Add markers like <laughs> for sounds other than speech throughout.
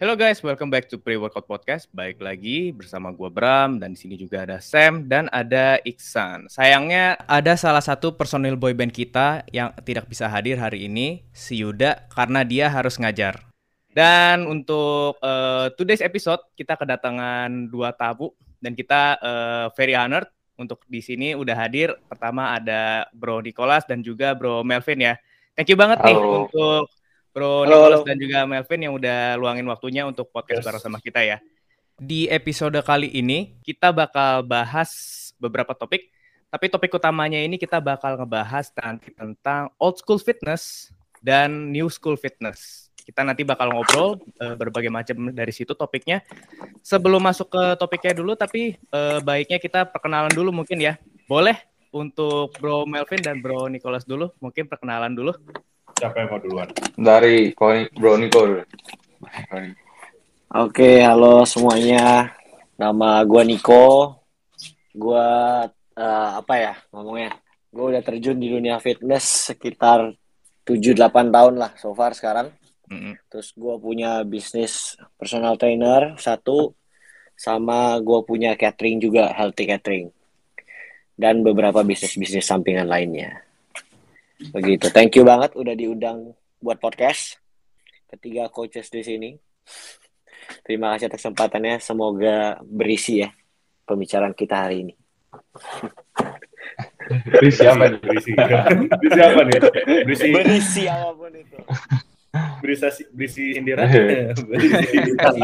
Hello guys, welcome back to Pre-Workout Podcast. Baik lagi bersama gua Bram dan di sini juga ada Sam dan ada Iksan. Sayangnya ada salah satu personil boyband kita yang tidak bisa hadir hari ini, si Yuda karena dia harus ngajar. Dan untuk uh, today's episode kita kedatangan dua tamu dan kita uh, very honored untuk di sini udah hadir. Pertama ada Bro Nicholas dan juga Bro Melvin ya. Thank you banget Halo. nih untuk Bro halo, Nicholas halo. dan juga Melvin yang udah luangin waktunya untuk podcast yes. bareng sama kita ya. Di episode kali ini kita bakal bahas beberapa topik, tapi topik utamanya ini kita bakal ngebahas nanti tentang old school fitness dan new school fitness. Kita nanti bakal ngobrol uh, berbagai macam dari situ topiknya. Sebelum masuk ke topiknya dulu, tapi uh, baiknya kita perkenalan dulu mungkin ya. Boleh untuk Bro Melvin dan Bro Nicholas dulu, mungkin perkenalan dulu. Siapa yang mau duluan? Dari Bro Niko. Oke, halo semuanya. Nama gue Niko. Gue uh, apa ya ngomongnya? Gue udah terjun di dunia fitness sekitar 7-8 tahun lah so far sekarang. Mm -hmm. Terus gue punya bisnis personal trainer satu, sama gue punya catering juga, healthy catering. Dan beberapa bisnis-bisnis sampingan lainnya. Begitu. Thank you banget udah diundang buat podcast. Ketiga coaches di sini. Terima kasih atas kesempatannya. Semoga berisi ya pembicaraan kita hari ini. berisi apa nih? Berisi, berisi apa nih? Berisi, berisi apa pun itu. Berisi, berisi sindiran. berisi, berisi sindiran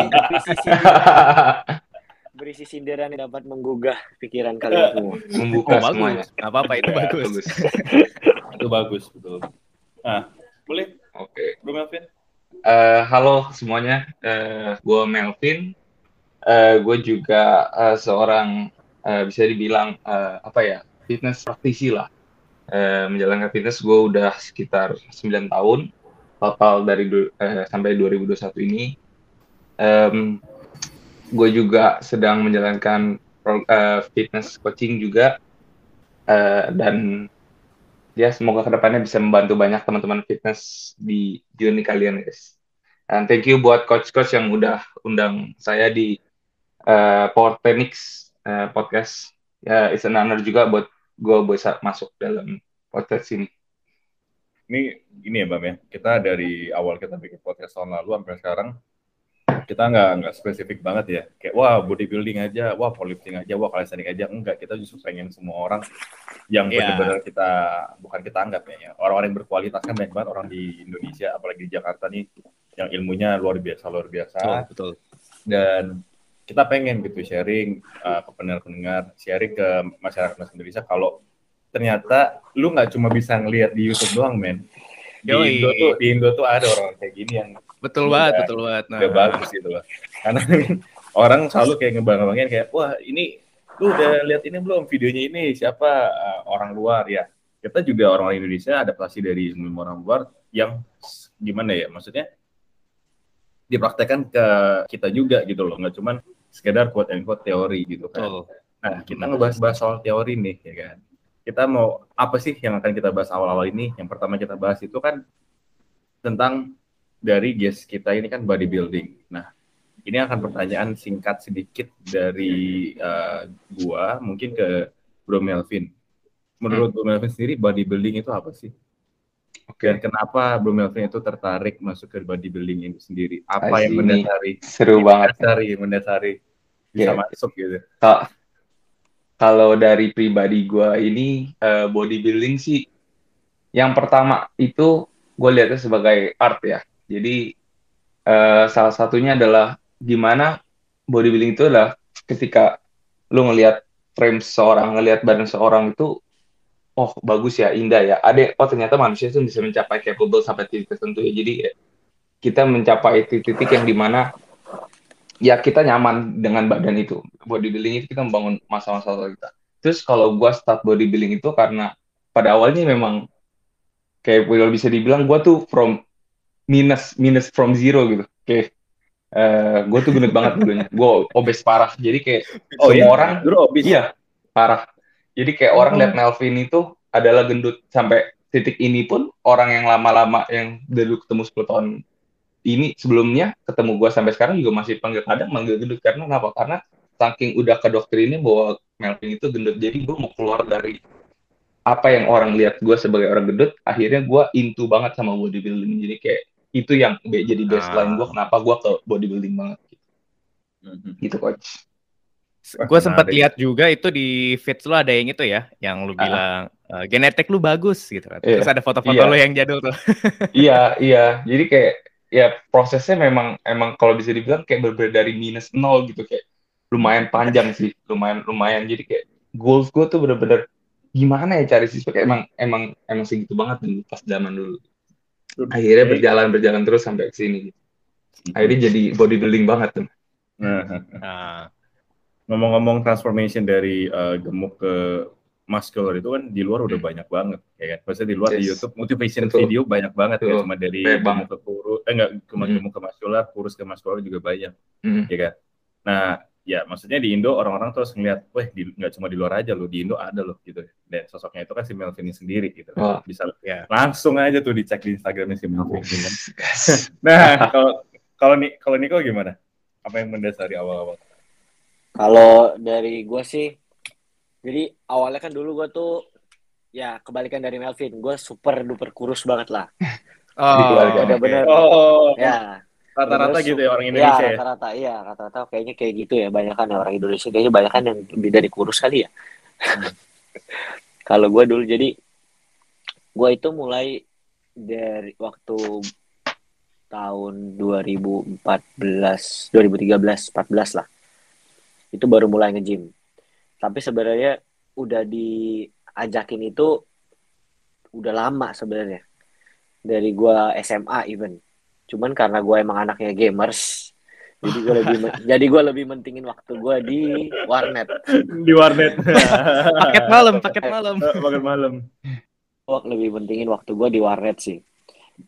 berisi sindiran yang dapat menggugah pikiran kalian semua. Membuka oh, bagus. Gak apa-apa itu ya, bagus. bagus. Itu bagus betul. Nah, boleh? Oke. Okay. Bro Melvin. Uh, halo semuanya, uh, eh, gue Melvin. Uh, gue juga uh, seorang uh, bisa dibilang uh, apa ya fitness praktisi lah. Uh, menjalankan fitness gue udah sekitar 9 tahun total dari uh, sampai 2021 ini. Um, gue juga sedang menjalankan uh, fitness coaching juga uh, dan ya semoga ke depannya bisa membantu banyak teman-teman fitness di journey kalian guys. And thank you buat coach-coach yang udah undang saya di uh, Power Tenix uh, podcast. Ya, yeah, it's an honor juga buat gue bisa masuk dalam podcast ini. Ini ini ya Bang ya, kita dari awal kita bikin podcast tahun lalu sampai sekarang kita nggak nggak spesifik banget ya. Kayak wah bodybuilding aja wah powerlifting aja wah calisthenics aja. Enggak kita justru pengen semua orang yang yeah. benar-benar kita bukan kita anggap ya orang-orang yang berkualitas kan banyak banget orang di Indonesia apalagi di Jakarta nih yang ilmunya luar biasa luar biasa. Betul, betul. dan kita pengen gitu sharing uh, ke pendengar-pendengar sharing ke masyarakat Indonesia kalau ternyata lu nggak cuma bisa ngelihat di YouTube doang men. Di Indo tuh di Indo tuh ada orang kayak gini yang Betul banget, betul banget. Nah. Udah bagus gitu loh. Karena <laughs> orang selalu kayak ngebang-bangin kayak, wah ini lu udah lihat ini belum videonya ini siapa uh, orang luar ya. Kita juga orang Indonesia adaptasi dari orang luar yang gimana ya maksudnya dipraktekkan ke kita juga gitu loh nggak cuman sekedar quote and quote teori gitu kan. Oh. Nah kita ngebahas-bahas soal teori nih ya kan. Kita mau apa sih yang akan kita bahas awal-awal ini? Yang pertama kita bahas itu kan tentang dari guest kita ini kan bodybuilding. Nah, ini akan pertanyaan singkat sedikit dari uh, gua mungkin ke Bro Melvin. Menurut hmm. Bro Melvin sendiri bodybuilding itu apa sih? Oke. Okay. Dan kenapa Bro Melvin itu tertarik masuk ke bodybuilding itu sendiri? Apa yang mendasari? Seru banget. Mendasari, mendasari bisa yeah. masuk gitu. Kalau dari pribadi gua ini uh, bodybuilding sih, yang pertama itu gue lihatnya sebagai art ya. Jadi uh, salah satunya adalah gimana bodybuilding itu adalah ketika lu ngelihat frame seorang, ngelihat badan seorang itu oh bagus ya, indah ya. Ada oh ternyata manusia itu bisa mencapai capable sampai titik tertentu ya. Jadi kita mencapai titik-titik yang di mana ya kita nyaman dengan badan itu. Bodybuilding itu kita membangun masa-masa kita. Terus kalau gua start bodybuilding itu karena pada awalnya memang kayak bisa dibilang gua tuh from minus minus from zero gitu. Kayak uh, eh, gue tuh gendut banget dulunya. Gue obes parah. Jadi kayak oh, semua iya? orang dulu obes? Iya parah. Jadi kayak oh. orang lihat Melvin itu adalah gendut sampai titik ini pun orang yang lama-lama yang dulu ketemu 10 tahun ini sebelumnya ketemu gue sampai sekarang juga masih panggil kadang manggil gendut. Karena kenapa? Karena saking udah ke dokter ini bahwa Melvin itu gendut. Jadi gue mau keluar dari apa yang orang lihat gue sebagai orang gendut akhirnya gue into banget sama bodybuilding. Jadi kayak itu yang be- jadi baseline gue Ah. kenapa gue ke bodybuilding banget Mhm. gitu coach Gue sempat lihat juga itu di feeds lu ada yang itu ya, yang lu Ah. bilang eh, genetik lu bagus gitu kan. Iya. Terus ada foto-foto Iya. lu yang jadul tuh. <laughs> iya iya jadi kayak ya prosesnya memang emang kalau bisa dibilang kayak berbeda dari minus nol gitu kayak lumayan panjang sih lumayan lumayan jadi kayak goals gue tuh bener-bener gimana ya cari siswa kayak emang emang emang segitu banget dulu pas zaman dulu akhirnya berjalan berjalan terus sampai ke sini akhirnya jadi bodybuilding banget tuh <laughs> Nah, ngomong-ngomong transformation dari eh, gemuk ke muscular itu kan di luar udah banyak banget ya kan. Maksudnya di luar di Yes. YouTube motivation Betul. video banyak banget ya Betul. cuma dari Banyak gemuk ke kurus eh enggak cuma Hmm. gemuk ke muscular, kurus ke muscular juga banyak Hmm. ya kan. Nah, ya maksudnya di Indo orang-orang terus ngeliat, wah di- nggak cuma di luar aja loh, di Indo ada loh gitu. Dan sosoknya itu kan si Melvin ini sendiri gitu. Wah. Bisa ya. langsung aja tuh dicek di Instagramnya si Melvin. gitu kan. <laughs> Nah, kalau kalau Ni- kalau Niko gimana? Apa yang mendasari awal-awal? Kalau dari gue sih, jadi awalnya kan dulu gue tuh ya kebalikan dari Melvin, gue super duper kurus banget lah. Oh, keluarga. oke. Bener-bener. Oh, Ya, rata-rata gitu ya orang su- Indonesia Ya, ya. rata-rata, iya rata-rata kayaknya kayak gitu ya. Banyak kan orang Indonesia kayaknya banyak kan yang lebih dari kurus kali ya. <laughs> Kalau gue dulu jadi gue itu mulai dari waktu tahun 2014, 2013, 14 lah. Itu baru mulai nge-gym. Tapi sebenarnya udah diajakin itu udah lama sebenarnya. Dari gua SMA even. Cuman karena gua emang anaknya gamers, jadi gua lebih <laughs> jadi gua lebih mentingin waktu gua di warnet. di warnet. <laughs> Paket malam, paket malam. Paket malam. Gua lebih mentingin waktu gua di warnet sih.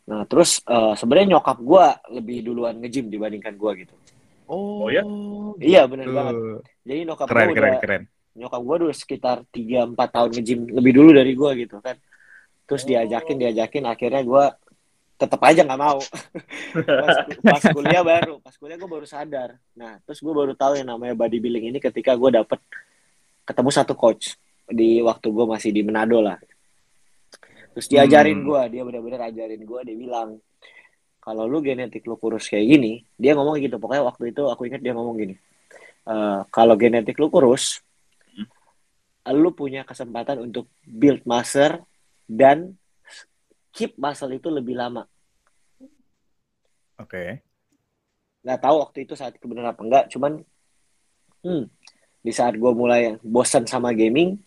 Nah, terus eh, sebenarnya nyokap gua lebih duluan nge-gym dibandingkan gua gitu. Oh, ya? Iya, bener gitu. banget. Jadi nyokap Keren, gua keren, udah keren. nyokap gue udah sekitar 3-4 tahun nge-gym lebih dulu dari gue gitu kan terus diajakin diajakin akhirnya gue tetap aja nggak mau. <laughs> Pas, pas kuliah baru pas kuliah gue baru sadar. Nah terus gue baru tahu yang namanya bodybuilding ini ketika gue dapet ketemu satu coach di waktu gue masih di Manado lah. Terus diajarin Hmm. gue dia benar-benar ajarin gue dia bilang kalau lu genetik lu kurus kayak gini dia ngomong gitu pokoknya waktu itu aku ingat dia ngomong gini "Eh, kalau genetik lu kurus lu punya kesempatan untuk build muscle dan keep muscle itu lebih lama. Oke. Nggak tahu waktu itu saat itu benar apa enggak, cuman hmm, di saat gue mulai bosan sama gaming,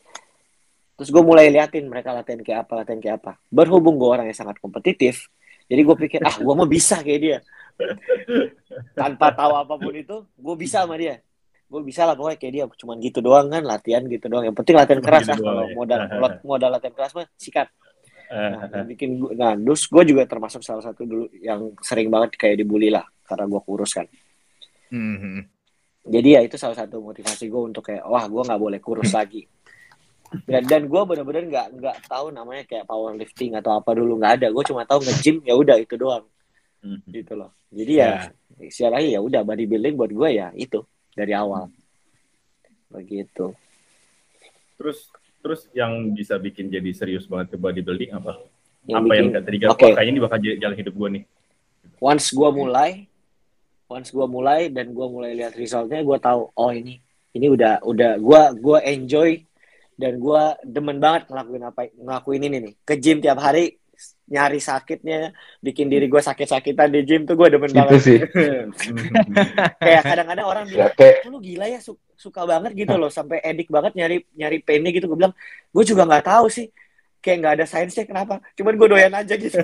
terus gue mulai liatin mereka latihan kayak apa, latihan kayak apa. Berhubung gue orang yang sangat kompetitif, jadi gue pikir, ah gue mau bisa kayak dia. <laughs> Tanpa tahu apa pun itu, gue bisa sama dia. Gue bisa lah pokoknya kayak dia, cuman gitu doang kan, latihan gitu doang. Yang penting latihan keras gitu lah, kalau ya. modal, <laughs> modal latihan keras mah sikat. Nah, <laughs> bikin gua, nah, terus gue juga termasuk salah satu dulu yang sering banget kayak dibully lah karena gue kurus kan. Mhm. Jadi ya itu salah satu motivasi gue untuk kayak wah gue nggak boleh kurus <laughs> lagi. Dan, dan gue bener-bener nggak nggak tahu namanya kayak powerlifting atau apa dulu nggak ada. Gue cuma tahu nge-gym ya udah itu doang mhm. gitu loh. Jadi ya istilahnya ya udah bodybuilding buat gue ya itu dari awal. Begitu. Terus terus yang bisa bikin jadi serius banget ke bodybuilding apa? Yang apa bikin, yang kayak tadi Oke. wah, kayaknya ini bakal jadi jalan hidup gue nih. once gue mulai, once gue mulai dan gue mulai lihat resultnya, gue tahu oh ini ini udah udah gue gue enjoy dan gue demen banget ngelakuin apa ngelakuin ini nih ke gym tiap hari nyari sakitnya bikin diri gue sakit-sakitan di gym tuh gue demen itu banget sih <laughs> <laughs> kayak kadang-kadang orang ya bilang kayak "Oh, lu gila ya su- suka banget gitu loh sampai edik banget nyari nyari painnya gitu gue bilang gue juga nggak tahu sih kayak nggak ada sainsnya kenapa cuman gue doyan aja gitu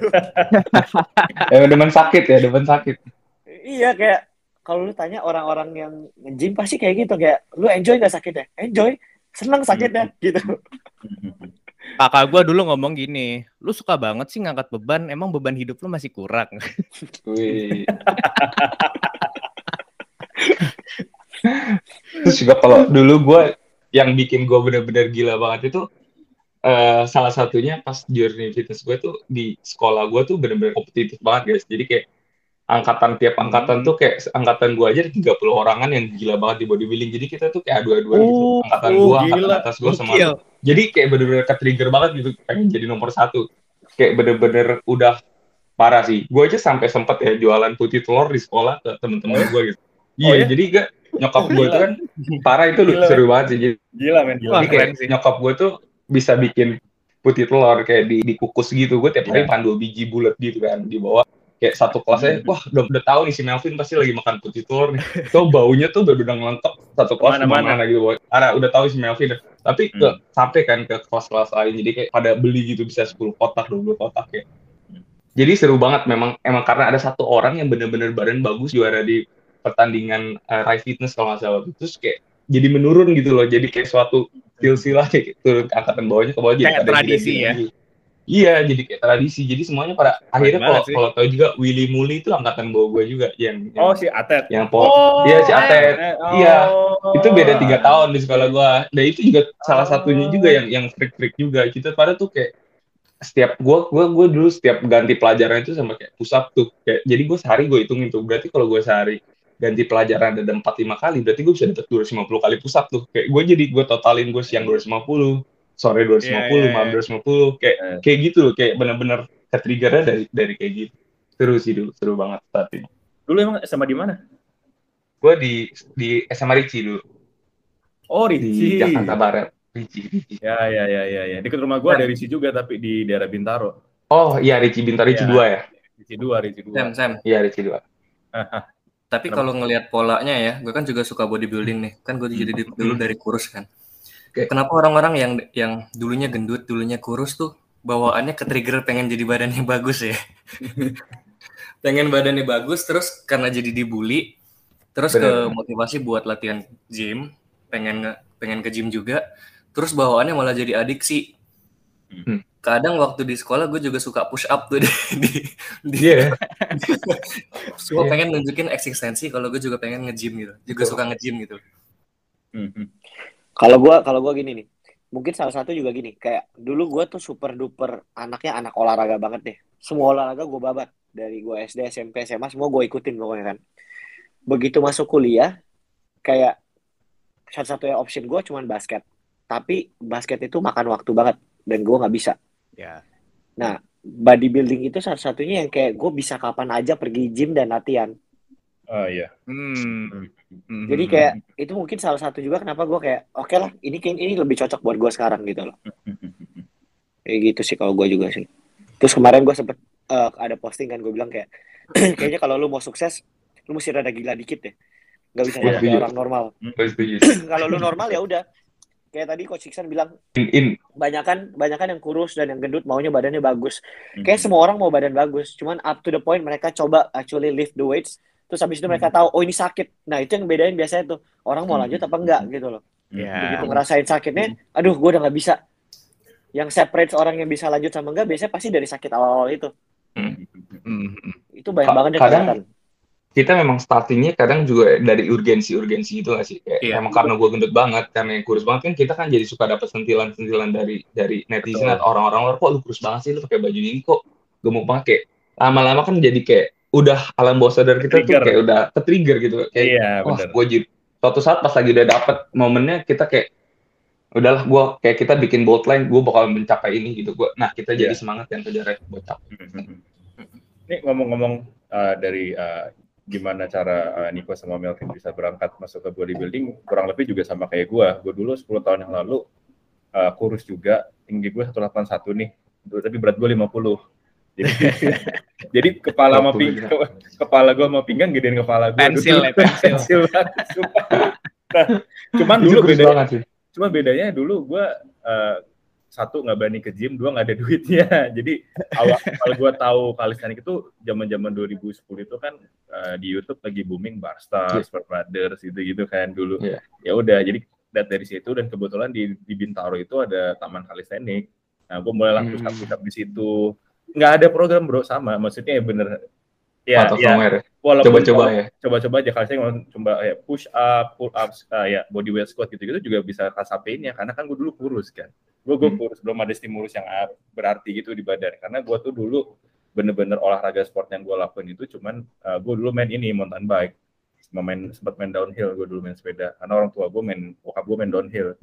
<laughs> ya demen sakit ya demen sakit Iya kayak kalau lu tanya orang-orang yang nge-gym pasti kayak gitu kayak lu enjoy nggak sakitnya? Enjoy, seneng sakitnya gitu. <laughs> Kakak gue dulu ngomong gini, lu suka banget sih ngangkat beban, emang beban hidup lu masih kurang. <laughs> Wih. Terus juga kalau dulu gue yang bikin gue bener-bener gila banget itu eh, salah satunya pas journey fitness gue tuh di sekolah gue tuh bener-bener kompetitif banget guys. Jadi kayak angkatan tiap Hmm. angkatan tuh kayak angkatan gua aja 30 orangan yang gila banget di bodybuilding. Jadi kita tuh kayak adu-aduan gitu. Oh, Angkatan oh, gua, angkatan atas gua sama jadi kayak bener-bener ke-trigger banget gitu pengen jadi nomor satu kayak bener-bener udah parah sih gue aja sampai sempet ya jualan putih telur di sekolah ke temen-temen gue gitu Oh, iya ya? jadi gak nyokap gue tuh kan parah itu lu Gila. seru banget sih jadi, Gila men, gila. Jadi kayak keren sih. nyokap gue tuh bisa bikin putih telur kayak di, dikukus gitu gue tiap hari Iya. makan dua biji bulat gitu kan dibawa kayak satu kelasnya Hmm. wah udah, udah tahu nih si Melvin pasti lagi makan putih telur nih so baunya tuh udah udah lengkap satu kelas Ke mana-mana. ke mana gitu boy. Ada udah tahu si Melvin tapi ke Hmm. sampai kan ke kelas-kelas lain jadi kayak pada beli gitu bisa 10 kotak 20 kotak ya jadi seru banget memang emang karena ada satu orang yang bener-bener badan bagus juara di pertandingan uh, Rai Fitness kalau nggak salah terus kayak jadi menurun gitu loh jadi kayak suatu silsilah kayak turun ke angkatan bawahnya ke bawah jadi Kayak pada tradisi ya? gitu. iya jadi kayak tradisi jadi semuanya pada akhirnya banget kalau sih. kalau tahu juga Willy Muli itu angkatan bawah gue juga yang yang, Oh, si Atet. yang po- Iya, si Atet. Oh. Iya, itu beda tiga tahun di sekolah gua. Dan itu juga salah satunya juga yang yang trik-trik juga. Kita pada tuh kayak setiap gua gua gua dulu setiap ganti pelajaran itu sama kayak push up tuh. Kayak jadi gua sehari gua hitungin tuh. Berarti kalau gua sehari ganti pelajaran ada 4 5 kali, berarti gua bisa dapat 250 kali push up tuh. Kayak gua jadi gua totalin gua siang 250, sore 250, Iya, iya, malam iya. 250. Kayak Iya. kayak gitu loh, kayak bener-bener ke-triggernya dari dari kayak gitu. Seru sih dulu, seru banget tapi. Dulu emang sama di mana? Gue di di SMA Ricci dulu Oh, di Ricci. Jakarta Barat. Ricci, Ricci. Ya, ya, ya, ya, ya. Dekat rumah gua ada Ricci juga tapi di daerah Bintaro. Oh iya Ricci Bintaro Ricci Iya. dua ya? Ricci 2, Ricci 2. Sam, Sam. Iya Ricci dua. Tapi kalau ngelihat polanya ya, gue kan juga suka bodybuilding nih. Kan gue jadi di- dulu dari kurus kan. Oke. Kenapa orang-orang yang yang dulunya gendut, dulunya kurus tuh bawaannya ke trigger pengen jadi badannya bagus ya? <laughs> pengen badannya bagus, terus karena jadi dibully, terus ke Bener. motivasi buat latihan gym, pengen nge- pengen ke gym juga, terus bawaannya malah jadi adiksi. Hmm. Kadang waktu di sekolah gue juga suka push up tuh <laughs> di, di, di Iya. <laughs> Gue pengen nunjukin eksistensi kalau gue juga pengen nge-gym gitu. Juga Betul. suka nge-gym gitu. Mhm. Kalau gua kalau gua gini nih, mungkin salah satu juga gini, kayak dulu gua tuh super duper anaknya anak olahraga banget deh. Semua olahraga gua babat dari gua SD, SMP, SMA semua gua ikutin pokoknya kan. Begitu masuk kuliah, kayak satu-satunya option gua cuman basket. Tapi basket itu makan waktu banget dan gua nggak bisa. Ya. Bodybuilding itu satu-satunya yang kayak gue bisa kapan aja pergi gym dan latihan. Oh iya. Hmm. Mhm. Jadi kayak itu mungkin salah satu juga kenapa gue kayak oke lah ini kayak- ini lebih cocok buat gue sekarang gitu loh. Kayak gitu sih kalau gue juga sih. Terus kemarin gue sempet eh, ada posting kan gue bilang kayak <clears throat> kayaknya kalau lu mau sukses lu mesti rada gila dikit deh. Gak bisa Iya, jadi kayak setuju. orang normal. Gue <clears throat> kalau lu normal ya udah. Kayak tadi Coach Iksan bilang In, in. banyakan banyakan yang kurus dan yang gendut maunya badannya bagus. Mhm. Kayak semua orang mau badan bagus, cuman up to the point mereka coba actually lift the weights, terus habis itu Hmm. mereka tahu oh ini sakit. Nah, itu yang bedain biasanya tuh orang mau Hmm. lanjut apa enggak gitu loh. Ya. Begitu ngerasain sakitnya, aduh gue udah nggak bisa. Yang separate orang yang bisa lanjut sama enggak biasanya pasti dari sakit awal-awal itu. Mhm. Itu banyak Ka- banget yang kadang- kelihatan. Kita memang startingnya kadang juga dari urgensi-urgensi itu nggak sih? Kayak Iya. emang karena gue gendut banget, karena yang kurus banget kan kita kan jadi suka dapat sentilan-sentilan dari dari netizen Betul. atau orang-orang luar kok lu kurus banget sih lu pakai baju ini kok gemuk banget kayak lama-lama kan jadi kayak udah alam bawah sadar kita tuh kayak udah ke trigger gitu kayak Iya, wah gue jadi suatu saat pas lagi udah dapet momennya kita kayak udahlah gue kayak kita bikin bold line gue bakal mencapai ini gitu gue nah kita jadi Iya. semangat yang kejar buat capai Ini ngomong-ngomong uh, dari uh, gimana cara uh, Nico sama Melvin bisa berangkat masuk ke bodybuilding, kurang lebih juga sama kayak gua. Gue dulu 10 tahun yang lalu uh, kurus juga, tinggi gue 181 nih, Dulu- tapi berat gue 50. Jadi, <laughs> jadi kepala sama 50 pinggang, kepala gue sama pinggang gedein kepala gue. Pensil ya, pensil. <laughs> pensil banget, sumpah. Nah, cuman dulu bedanya, banget sih cuma bedanya dulu gue uh, satu nggak berani ke gym, dua nggak ada <laughs> duitnya. Jadi awal kalau gue tahu kalisthenik itu zaman-zaman 2010 itu kan uh, di YouTube lagi booming Barstars, Super Brothers gitu gitu kan dulu. Iya. Ya udah, jadi dat dari situ dan kebetulan di di Bintaro itu ada taman kalisthenik. Nah, gue mulai Hmm. push di situ. Nggak ada program bro sama, maksudnya ya bener. Ya, out ya nowhere walaupun coba-coba ya coba-coba aja kalau saya coba ya push up, pull up, uh, ya body weight squat gitu-gitu juga bisa kasapein ya karena kan gue dulu kurus kan. Gue gue Hmm. kurus belum ada stimulus yang berarti gitu di badan. Karena gue tuh dulu bener-bener olahraga sport yang gue lakuin itu cuman uh, gue dulu main ini mountain bike. Main sempat main downhill gue dulu main sepeda. Karena orang tua gue main bokap gue main downhill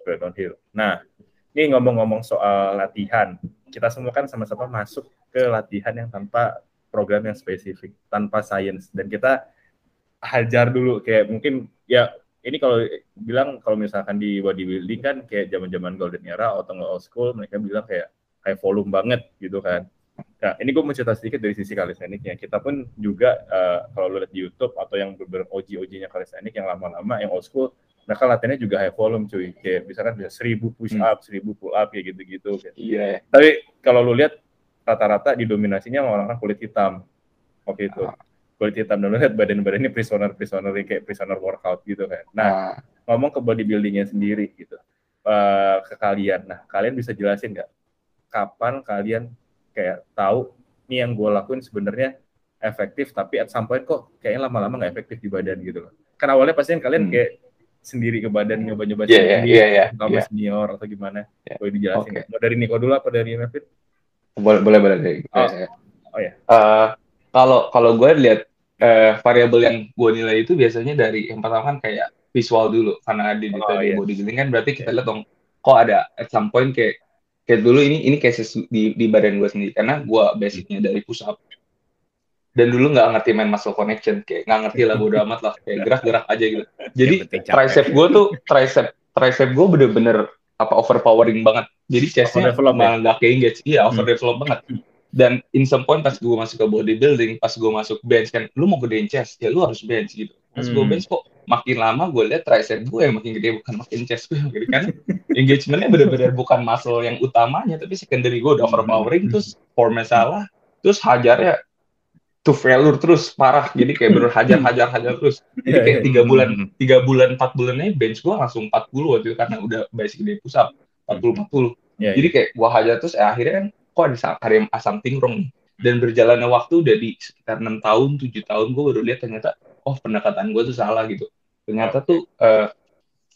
sepeda downhill. Nah ini ngomong-ngomong soal latihan. Kita semua kan sama-sama masuk ke latihan yang tanpa program yang spesifik tanpa sains dan kita hajar dulu kayak mungkin ya ini kalau bilang kalau misalkan di bodybuilding kan kayak zaman-zaman golden era atau nggak old school mereka bilang kayak high volume banget gitu kan Nah, ini gue mau cerita sedikit dari sisi kalisteniknya. Kita pun juga uh, kalau lo lihat di YouTube atau yang beberapa OG-OG-nya kalistenik yang lama-lama, yang old school, mereka latihannya juga high volume cuy. Kayak misalkan bisa seribu push hmm. up, seribu pull up kayak gitu-gitu. Iya. Yeah. Tapi kalau lo lihat rata-rata didominasinya orang-orang kulit hitam. Oke itu. Ah. Kulit hitam dan lihat badan-badan ini prisoner-prisoner kayak prisoner workout gitu kan. Nah, ah. ngomong ke bodybuildingnya sendiri gitu. Uh, ke kalian. Nah, kalian bisa jelasin nggak kapan kalian kayak tahu nih yang gue lakuin sebenarnya efektif tapi at some point kok kayaknya lama-lama nggak efektif di badan gitu loh. Karena awalnya pasti kan kalian hmm. kayak sendiri ke badan nyoba-nyoba yeah, sendiri, yeah, yeah, sama yeah. senior atau gimana? Yeah. Boleh dijelasin. Okay. Mau dari Niko dulu apa dari Mevin? Boleh boleh boleh dari. Oh, ya. oh ya. Uh, kalau kalau gue lihat uh, variabel yang gue nilai itu biasanya dari yang pertama kan kayak visual dulu. Karena di oh, yeah. bodybuilding kan berarti kita lihat dong kok ada at some point kayak kayak dulu ini ini cases di di badan gue sendiri. Karena gue basicnya dari push up dan dulu nggak ngerti main muscle connection kayak nggak ngerti lah bodo amat lah. Kayak gerak-gerak aja gitu. <laughs> Jadi tricep gue tuh tricep tricep gue bener-bener apa overpowering banget. Jadi chestnya malah nggak kayak engage iya overdevelop hmm. banget <laughs> dan in some point pas gue masuk ke bodybuilding pas gue masuk bench kan lu mau gedein chest? Ya lu harus bench gitu. Pas hmm. gue bench kok makin lama gue lihat tricep gue yang makin gede bukan makin chest gue yang gede. Kan engagementnya benar-benar bukan muscle yang utamanya tapi secondary gue udah overpowering hmm. terus formnya salah terus hajarnya to failure terus parah. Jadi kayak bener hajar hajar hajar terus. Jadi iya, kayak iya. tiga bulan tiga bulan empat bulannya bench gue langsung 40 waktu itu karena udah basic di pusat 40 40 yeah, jadi kayak gue hajar terus eh, akhirnya kan kok ada ada asam tingkrong dan berjalannya waktu udah di sekitar enam tahun tujuh tahun gue baru lihat ternyata oh pendekatan gue tuh salah gitu. Ternyata tuh uh,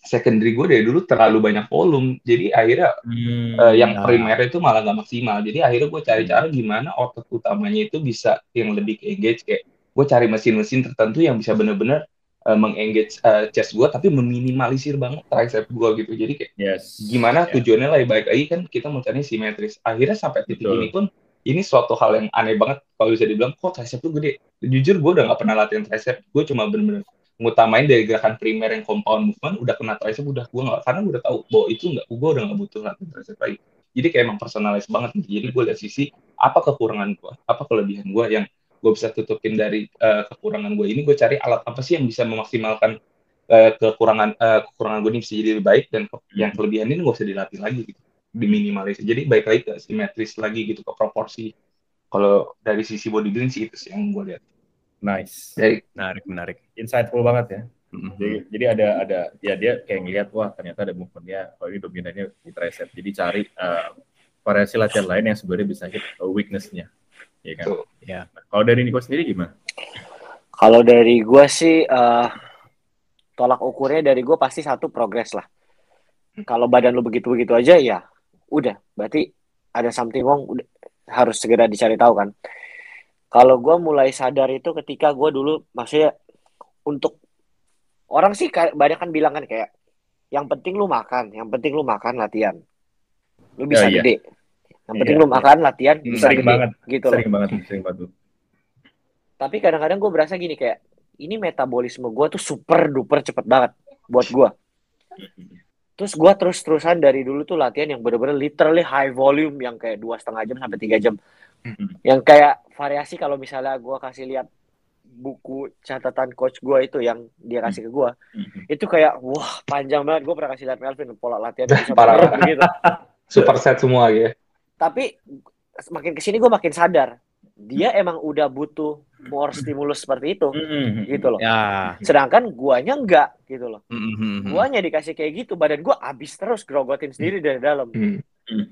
secondary gue dari dulu terlalu banyak volume. Jadi akhirnya hmm, uh, yang nah. primer itu malah gak maksimal. Jadi akhirnya gue cari cara gimana otot utamanya itu bisa yang lebih engage kayak gue cari mesin-mesin tertentu yang bisa bener-bener uh, mengengage uh, chest gue tapi meminimalisir banget tricep gue gitu. Jadi kayak yes. gimana yeah. tujuannya lebih baik lagi kan kita mau cari simetris. Akhirnya sampai titik Betul. ini pun ini suatu hal yang aneh banget kalau bisa dibilang kok tricep tuh gede? Jujur gue udah gak pernah latihan tricep. Gue cuma bener-bener ngutamain dari gerakan primer yang compound movement udah kena tricep udah. Gue nggak karena gue udah tahu bahwa itu nggak gue udah nggak butuh latihan tricep lagi. Jadi kayak emang personalis banget. Jadi gue lihat sisi apa kekurangan gue apa kelebihan gue yang gue bisa tutupin dari uh, kekurangan gue ini gue cari alat apa sih yang bisa memaksimalkan uh, kekurangan uh, kekurangan gue ini bisa jadi lebih baik dan yang kelebihan ini gue bisa dilatih lagi gitu diminimalis jadi baik lagi ke simetris lagi gitu ke proporsi kalau dari sisi bodybuilding sih itu sih yang gue lihat Nice. Jadi, menarik, menarik. Insightful banget ya. Mm-hmm. Jadi, jadi ada ada ya dia kayak ngeliat wah ternyata ada movementnya kalau ini dominannya di tricep. Jadi cari uh, variasi latihan lain yang sebenarnya bisa hit weaknessnya. Ya kan? So, ya. Nah, kalau dari Niko sendiri gimana? Kalau dari gue sih uh, tolak ukurnya dari gue pasti satu progres lah. Kalau badan lu begitu-begitu aja ya udah berarti ada something wrong udah, harus segera dicari tahu kan kalau gue mulai sadar itu ketika gue dulu maksudnya untuk orang sih banyak kan bilang kan kayak yang penting lu makan, yang penting lu makan latihan, lu bisa oh, iya. gede. Yang penting iya, lu iya. makan latihan hmm, bisa sering gede, banget, gitu sering loh. banget, sering banget. Tapi kadang-kadang gue berasa gini kayak ini metabolisme gue tuh super duper cepet banget buat gue. Terus gue terus-terusan dari dulu tuh latihan yang bener-bener literally high volume yang kayak dua setengah jam sampai tiga jam. Mm-hmm. Yang kayak variasi kalau misalnya gue kasih lihat buku catatan coach gue itu yang dia kasih ke gue, mm-hmm. itu kayak wah panjang banget. Gue pernah kasih lihat Melvin pola latihan <laughs> bisa parah begitu. Super set semua ya. Tapi makin ke sini gue makin sadar dia emang udah butuh more stimulus seperti itu mm-hmm. gitu loh. Ya. Sedangkan guanya enggak gitu loh. Mm-hmm. Guanya dikasih kayak gitu badan gua abis terus grogotin sendiri dari dalam. Mm-hmm.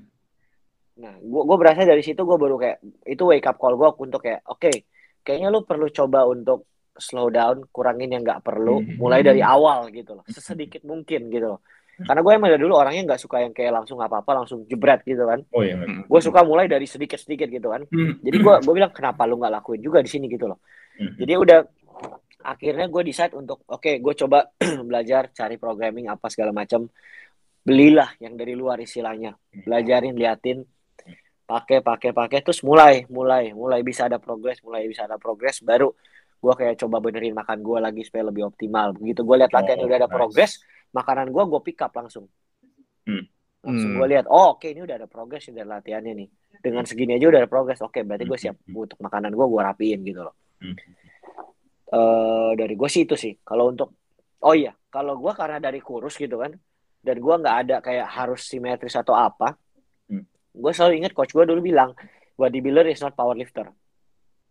Nah, gua gua berasa dari situ gua baru kayak itu wake up call gua untuk kayak oke, okay, kayaknya lu perlu coba untuk slow down, kurangin yang nggak perlu, mm-hmm. mulai dari awal gitu loh, sesedikit mungkin gitu loh. Karena gue emang dari dulu orangnya nggak suka yang kayak langsung apa-apa langsung jebret gitu kan. Oh iya. Hmm. Gue suka mulai dari sedikit-sedikit gitu kan. Hmm. Jadi gue gue bilang kenapa lu nggak lakuin juga di sini gitu loh. Hmm. Jadi udah akhirnya gue decide untuk oke gue coba <clears throat> belajar cari programming apa segala macam. Belilah yang dari luar istilahnya. Belajarin, liatin, pakai pakai pakai terus mulai mulai mulai bisa ada progres mulai bisa ada progres baru gue kayak coba benerin makan gue lagi supaya lebih optimal begitu gue lihat latihan Oh, udah ada nice. progres makanan gue gue pick up langsung Hmm. langsung Hmm. gue lihat oh oke ini udah ada progres nih dari latihannya nih dengan segini aja udah ada progres oke berarti gue siap Hmm. untuk makanan gue gue rapiin gitu loh Hmm. eh dari gue sih itu sih kalau untuk oh iya kalau gue karena dari kurus gitu kan dan gue nggak ada kayak harus simetris atau apa Hmm. gue selalu ingat coach gue dulu bilang bodybuilder is not powerlifter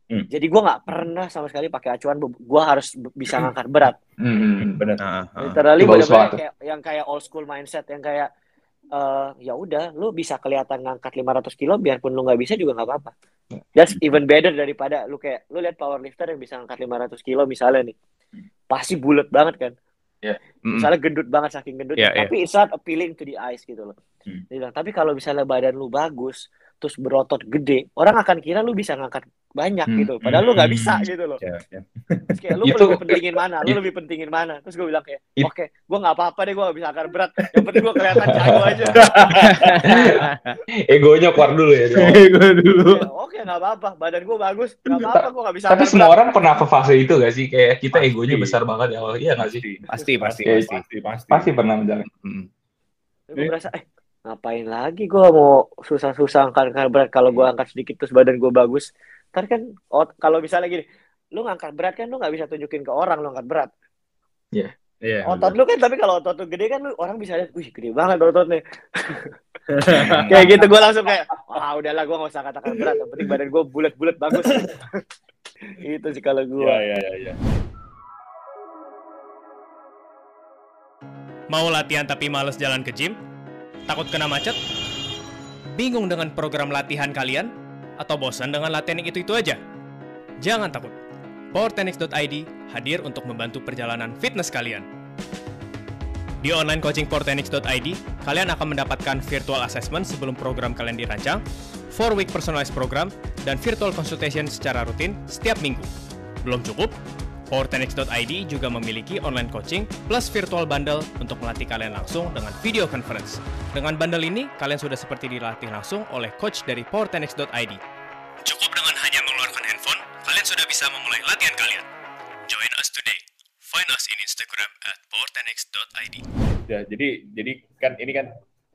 Hmm. jadi gue nggak pernah sama sekali pakai acuan gue harus bisa ngangkat berat Hmm. Benar. Ah, ah. literally banget tuh. kayak yang kayak old school mindset yang kayak eh ya udah lu bisa kelihatan ngangkat 500 kilo biarpun lu nggak bisa juga nggak apa-apa that's even better daripada lu kayak lu lihat powerlifter yang bisa ngangkat 500 kilo misalnya nih pasti bulat banget kan Mm-mm. misalnya gendut banget saking gendut Iya, iya. tapi it's not appealing to the eyes gitu loh Hmm. Dia bilang, tapi kalau misalnya badan lu bagus terus berotot gede orang akan kira lu bisa ngangkat banyak Hmm. gitu padahal lu nggak Hmm. bisa gitu loh Ya, ya. Terus kayak lu Itu- lebih pentingin mana lu lebih pentingin mana terus gue bilang kayak oke gue nggak apa-apa deh gue gak bisa angkat berat yang penting gue kelihatan jago aja <laughs> Egonya keluar dulu ya. Gue dulu. Ya, oke nggak apa-apa badan gue bagus nggak apa-apa gue nggak bisa Tapi semua berat. orang pernah ke fase itu gak sih? Kayak kita Pasti. egonya besar banget ya. Iya gak sih? Pasti, pasti, Oke, pasti. Pasti, pasti. Pasti pernah menjalani. Mm. Terus gue merasa eh ngapain lagi? Gue mau susah-susah angkat angkat berat. Kalau gue angkat sedikit terus badan gue bagus ntar kan oh, kalau misalnya gini lu ngangkat berat kan lu nggak bisa tunjukin ke orang lu angkat berat. Iya. otot lu kan tapi kalau otot lu gede kan lu orang bisa lihat wih gede banget ototnya. <laughs> Kayak gitu gue langsung kayak wah udahlah gue nggak usah katakan berat yang penting badan gue bulat-bulat bagus. <laughs> Itu sih kalau gue Iya, iya, iya, iya. Mau latihan tapi males jalan ke gym? Takut kena macet? Bingung dengan program latihan kalian? Atau bosan dengan latihan itu-itu aja? Jangan takut. PowerTenix.id hadir untuk membantu perjalanan fitness kalian. Di online coaching PowerTenix.id, kalian akan mendapatkan virtual assessment sebelum program kalian dirancang, 4-week personalized program, dan virtual consultation secara rutin setiap minggu. Belum cukup? PowerTenix.id juga memiliki online coaching plus virtual bundle untuk melatih kalian langsung dengan video conference. Dengan bundle ini, kalian sudah seperti dilatih langsung oleh coach dari PowerTenix.id. Cukup dengan hanya mengeluarkan handphone, kalian sudah bisa memulai latihan kalian. Join us today. Find us in Instagram at PowerTenix.id. Ya, jadi jadi kan ini kan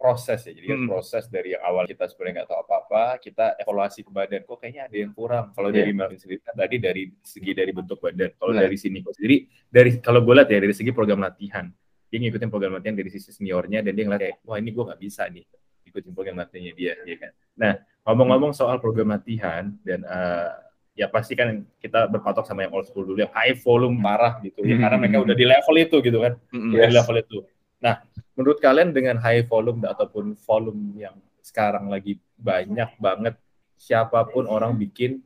proses ya. Jadi kan Hmm. proses dari yang awal kita sebenarnya nggak tahu apa-apa, kita evaluasi ke badan. Kok kayaknya ada yang kurang. Kalau Iya. dari Melvin sendiri kan tadi dari segi dari bentuk badan. Kalau Benar. dari sini kok sendiri dari kalau gue lihat ya dari segi program latihan. Dia ngikutin program latihan dari sisi seniornya dan dia ngeliat kayak wah ini gue nggak bisa nih ikutin program latihannya dia, ya kan. Nah ngomong-ngomong soal program latihan dan eh, ya pasti kan kita berpatok sama yang old school dulu yang high volume parah gitu ya karena mereka udah di level itu gitu kan Mm-mm. di Yes. level itu. Nah, menurut kalian dengan high volume ataupun volume yang sekarang lagi banyak banget siapa pun orang bikin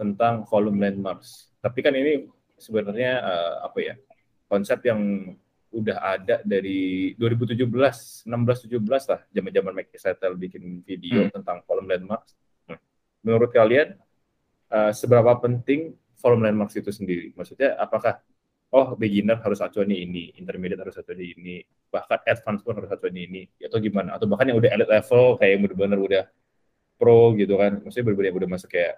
tentang volume landmarks. Tapi kan ini sebenarnya eh, apa ya? Konsep yang udah ada dari 2017, 16 17 lah, zaman-zaman Mike Settle bikin video Hmm. tentang volume landmarks. Nah, menurut kalian eh, seberapa penting volume landmarks itu sendiri? Maksudnya apakah oh beginner harus acuannya ini, intermediate harus acuannya ini, bahkan advance pun harus acuannya ini, atau gimana? Atau bahkan yang udah elite level kayak yang bener-bener udah pro gitu kan, maksudnya bener-bener yang udah masuk kayak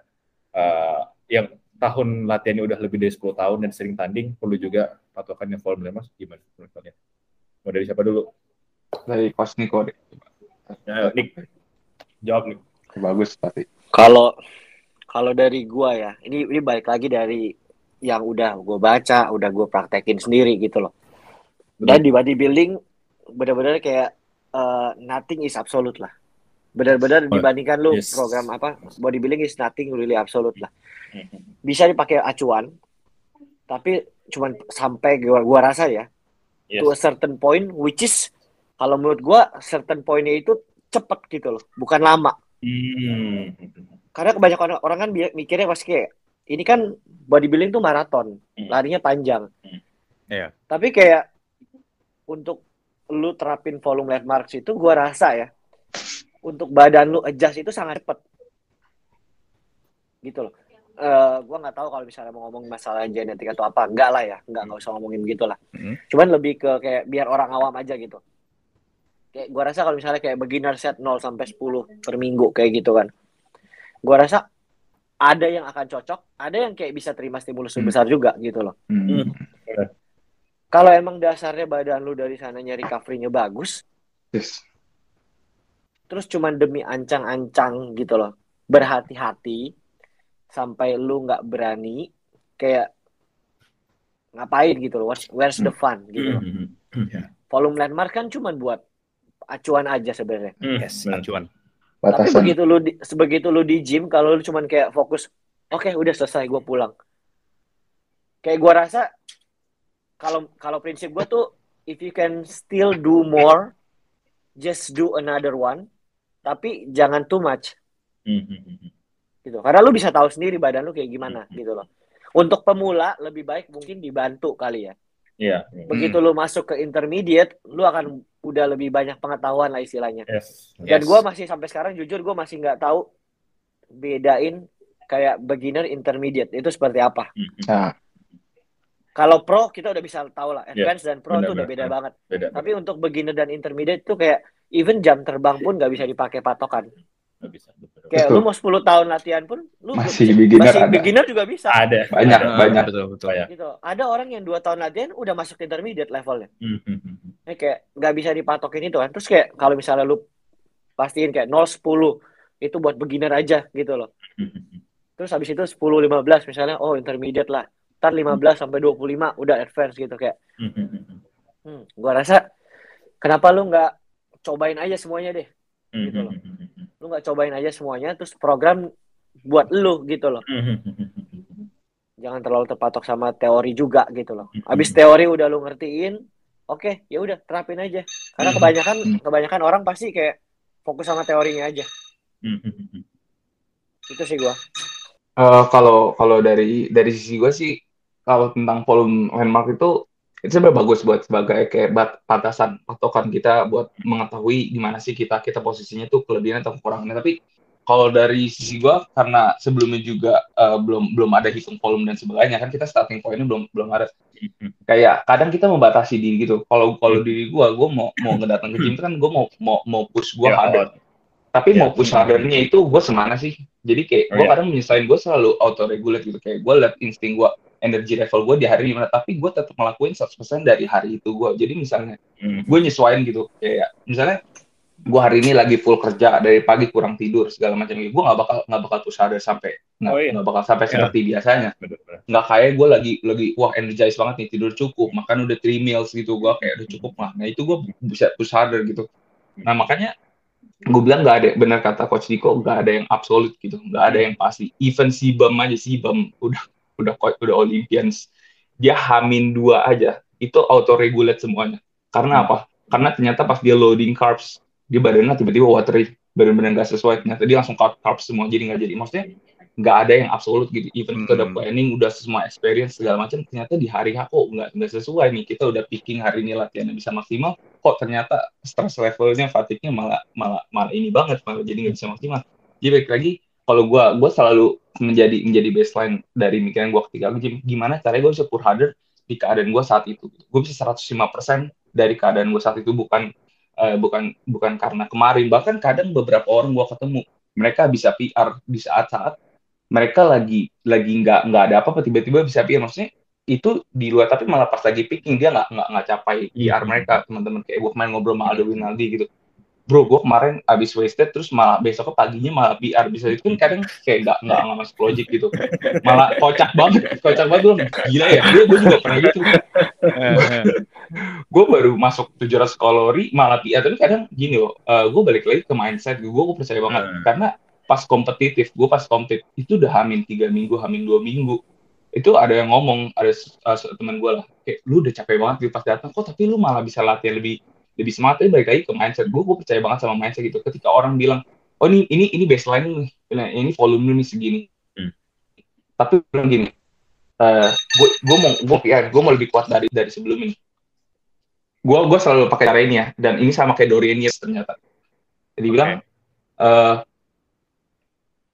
uh, yang tahun latihannya udah lebih dari 10 tahun dan sering tanding, perlu juga patokannya volume lemas gimana menurut kalian? Mau dari siapa dulu? Dari Coach Nico deh. Ya, Nick, jawab Nick. Bagus pasti. Kalau kalau dari gua ya, ini ini balik lagi dari yang udah gue baca, udah gue praktekin sendiri gitu loh. Dan di bodybuilding benar-benar kayak uh, nothing is absolute lah. Benar-benar dibandingkan lu yes. program apa bodybuilding is nothing really absolute lah. Bisa dipakai acuan, tapi cuman sampai gua, gua rasa ya Yes. to a certain point, which is kalau menurut gua certain pointnya itu cepet gitu loh, bukan lama Hmm. karena kebanyakan orang, kan mikirnya pasti kayak ini kan bodybuilding tuh maraton, Hmm. larinya panjang. Hmm. Iya. Tapi kayak untuk lu terapin volume landmarks itu gua rasa ya untuk badan lu adjust itu sangat cepet gitu loh Eh gua nggak tahu kalau misalnya mau ngomong masalah genetik atau apa enggak lah ya enggak nggak usah ngomongin begitu lah Hmm. cuman lebih ke kayak biar orang awam aja gitu kayak gua rasa kalau misalnya kayak beginner set 0 sampai 10 per minggu kayak gitu kan gua rasa ada yang akan cocok ada yang kayak bisa terima stimulus Hmm. besar juga gitu loh Hmm. kalau emang dasarnya badan lu dari sananya recovery-nya bagus Yes. terus cuman demi ancang-ancang gitu loh berhati-hati sampai lu nggak berani kayak ngapain gitu loh where's, where's the fun gitu loh Hmm. volume landmark kan cuman buat acuan aja sebenarnya Yes, Benar. acuan. Tapi Batasan. begitu lu di, sebegitu lu di gym kalau lu cuman kayak fokus oke udah selesai gue pulang. Kayak gua rasa kalau kalau prinsip gua tuh if you can still do more just do another one tapi jangan too much. Hmm. gitu. Karena lu bisa tahu sendiri badan lu kayak gimana gitu loh. Untuk pemula lebih baik mungkin dibantu kali ya Iya. begitu lu masuk ke intermediate lu akan udah lebih banyak pengetahuan lah istilahnya. Yes. dan Yes. gue masih sampai sekarang jujur gue masih nggak tahu bedain kayak beginner intermediate. Itu seperti apa. Hmm. Nah, kalau pro kita udah bisa tahu lah. Iya, advance dan pro tuh udah beda banget. Beda. tapi untuk beginner dan intermediate tuh kayak even jam terbang pun nggak bisa dipakai patokan Nggak bisa. kayak Betul. lu mau 10 tahun latihan pun lu Masih bisa- beginner masih ada. beginner juga bisa Ada. Banyak, ada. banyak. Betul, betul. Banyak. gitu ada orang yang dua tahun latihan udah masuk intermediate levelnya Hmm, hmm. Eh, kayak nggak bisa dipatokin itu kan terus kayak kalau misalnya lu pastiin kayak 0 10 itu buat beginner aja gitu loh Hmm, hmm, terus habis itu 10 15 misalnya oh intermediate lah ntar 15 sampai 25 udah advance gitu kayak hmm, hmm, hmm. gua rasa kenapa lu nggak cobain aja semuanya deh Hmm, Gitu loh. Lu nggak cobain aja semuanya terus program buat lu gitu loh. <laughs> Jangan terlalu terpatok sama teori juga gitu loh. Habis teori udah lu ngertiin oke ya udah terapin aja. Karena kebanyakan kebanyakan orang pasti kayak fokus sama teorinya aja. Itu sih gua. Eh, kalau kalau dari dari sisi gue sih kalau tentang volume landmark itu itu sebenarnya bagus buat sebagai kayak bat, batasan patokan kita buat mengetahui di mana sih kita kita posisinya tuh kelebihan atau kekurangannya. Tapi kalau dari sisi gue karena sebelumnya juga eh, belum belum ada hitung volume dan sebagainya kan kita starting pointnya belum belum ada. Kayak kadang kita membatasi diri gitu. Kalau kalau diri gue gue mau mau ngedatang ke gym kan gue mau mau mau push gue Ya, harder. tapi Ya, mau push hardernya itu gue semana sih? Jadi kayak Oh, gue ya. kadang menyesuaikan gue selalu auto regulate gitu. Kayak gue liat insting gue energi level gue di hari gimana tapi gue tetap ngelakuin 100% dari hari itu gue jadi misalnya Hmm, gue nyesuaiin gitu kayak misalnya gue hari ini lagi full kerja dari pagi kurang tidur segala macam gitu gue nggak bakal nggak bakal push harder sampai nggak Oh, iya. bakal sampai Ya. seperti biasanya. Nggak kayak gue lagi lagi wah energize banget nih tidur cukup makan udah three meals gitu gue kayak udah cukup lah. Nah itu gue bisa push harder gitu. Nah makanya gue bilang nggak ada benar kata coach Diko nggak ada yang absolut gitu nggak ada yang pasti. Even si Bam aja si Bam udah udah udah Olympians dia hamin dua aja. Itu auto regulate semuanya. Karena Hmm. apa? Karena ternyata pas dia loading carbs dia badannya tiba-tiba watery. Benar-benar nggak sesuai. Ternyata dia langsung cut carbs semua jadi nggak jadi. Maksudnya nggak ada yang absolut gitu. Even kita udah Hmm. planning udah semua experience segala macam ternyata di hari H kok nggak nggak sesuai nih. Kita udah picking hari ini latihannya bisa maksimal kok ternyata stress levelnya fatigue-nya malah malah malah ini banget malah jadi nggak bisa maksimal. Jadi balik lagi kalau gue gue selalu menjadi menjadi baseline dari mikiran gue ketika gimana caranya gue bisa push harder di keadaan gue saat itu gue bisa 105% dari keadaan gue saat itu bukan eh, bukan bukan karena kemarin. Bahkan kadang beberapa orang gue ketemu mereka bisa PR di saat-saat mereka lagi lagi nggak nggak ada apa-apa tiba-tiba bisa PR maksudnya itu di luar tapi malah pas lagi picking dia nggak nggak nggak capai PR mereka teman-teman. Kayak gue kemarin ngobrol sama Aldo Winaldi gitu bro gue kemarin abis wasted terus malah besoknya paginya malah PR bisa itu kan kadang kayak nggak nggak masuk logic gitu. Malah kocak banget kocak banget gue gila ya gue gue juga pernah gitu. Gue baru masuk 700 kalori malah PR tapi kadang gini loh gue balik lagi ke mindset gue gue percaya banget. Hmm. karena pas kompetitif gue pas kompet itu udah hamin tiga minggu hamin dua minggu. Itu ada yang ngomong ada uh, teman gue lah kayak lu udah capek banget gitu pas datang kok tapi lu malah bisa latihan lebih lebih semangat tapi balik lagi ke mindset. Gue gue percaya banget sama mindset gitu. Ketika orang bilang oh ini ini ini baseline nih. Nah, ini volume lu nih segini. Hmm. tapi bilang gini gue gue mau gue ya gue mau lebih kuat dari dari sebelum ini. Gue gue selalu pakai cara ini ya dan ini sama kayak Dorian Yates ternyata. Jadi bilang eh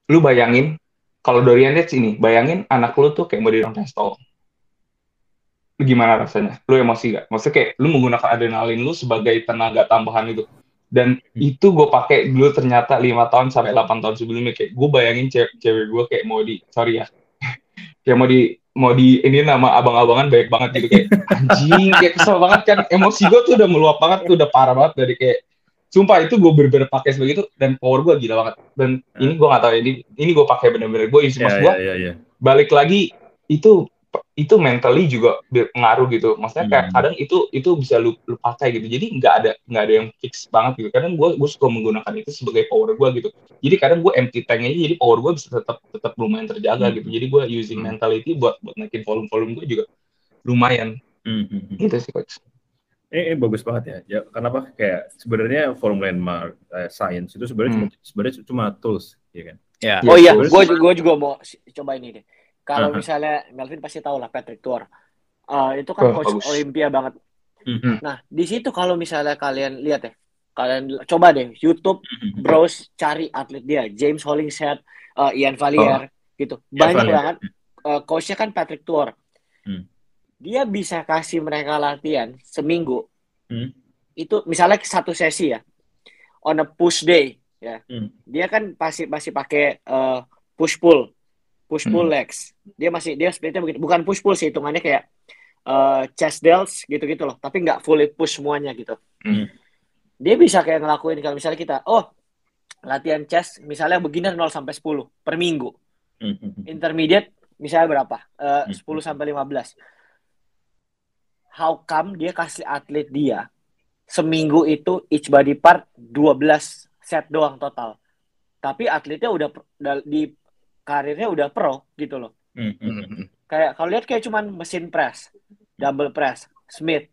lu bayangin kalau Dorian Yates ini bayangin anak lu tuh kayak mau di pistol lu gimana rasanya? Lu emosi gak maksudnya kayak lu menggunakan adrenalin lu sebagai tenaga tambahan itu. Dan itu gue pakai dulu ternyata lima tahun sampai 8 tahun sebelumnya. Kayak gue bayangin cewek, cewek gue kayak mau di sorry ya. <laughs> Kayak mau di mau di ini nama abang-abangan baik banget gitu. Kayak <laughs> anjing kayak kesel banget kan. Emosi gue tuh udah meluap banget tuh udah parah banget dari kayak sumpah itu gue bener-bener pakai sebagai itu dan power gue gila banget. Dan ini gue gak tahu ini ini gue pakai bener-bener gue isi mas Ya, gue ya, ya, ya. balik lagi itu itu mentally juga ngaruh gitu maksudnya kayak Hmm. kadang itu itu bisa lu, lu pakai gitu jadi nggak ada nggak ada yang fix banget gitu kadang gue gue suka menggunakan itu sebagai power gue gitu jadi kadang gue empty tank aja jadi power gue bisa tetap tetap lumayan terjaga Hmm. gitu jadi gue using Hmm. mentality buat buat naikin volume volume gue juga lumayan Hmm, hmm, hmm. gitu sih coach Eh, eh, bagus banget ya. Ya, kenapa kayak sebenarnya formula and mar- eh, science itu sebenarnya Hmm. cuma sebenarnya cuma tools, ya kan? Ya. Iya, Oh iya, gue gue juga mau coba ini deh. Kalau Aha. misalnya Melvin pasti tahu lah Patrick Tuor. Eh, itu kan Oh, coach bagus. Olympia banget. Hmm. Nah di situ kalau misalnya kalian lihat ya, kalian coba deh YouTube Hmm. browse cari atlet dia, James Hollingshead, eh, Ian Valier, gitu. Ian Banyak Valier. banget. Eh, coachnya kan Patrick Tuor. Hmm. Dia bisa kasih mereka latihan seminggu. Hmm. Itu misalnya satu sesi ya, on a push day ya. Hmm. Dia kan pasti masih pakai eh, push pull, push pull Hmm. legs. Dia masih dia splitnya begitu. Bukan push pull sih, hitungannya kayak eh, chest delts gitu-gitu loh. Tapi nggak fully push semuanya gitu. Hmm. Dia bisa kayak ngelakuin kalau misalnya kita, oh latihan chest misalnya beginner 0 sampai 10 per minggu. Hmm, hmm, hmm. Intermediate misalnya berapa? Eh, Hmm. 10 sampai 15. How come dia kasih atlet dia seminggu itu each body part 12 set doang total. Tapi atletnya udah di karirnya udah pro gitu loh. Hmm, hmm, hmm. Hmm. Kayak kalau lihat kayak cuman mesin press, double press, Smith.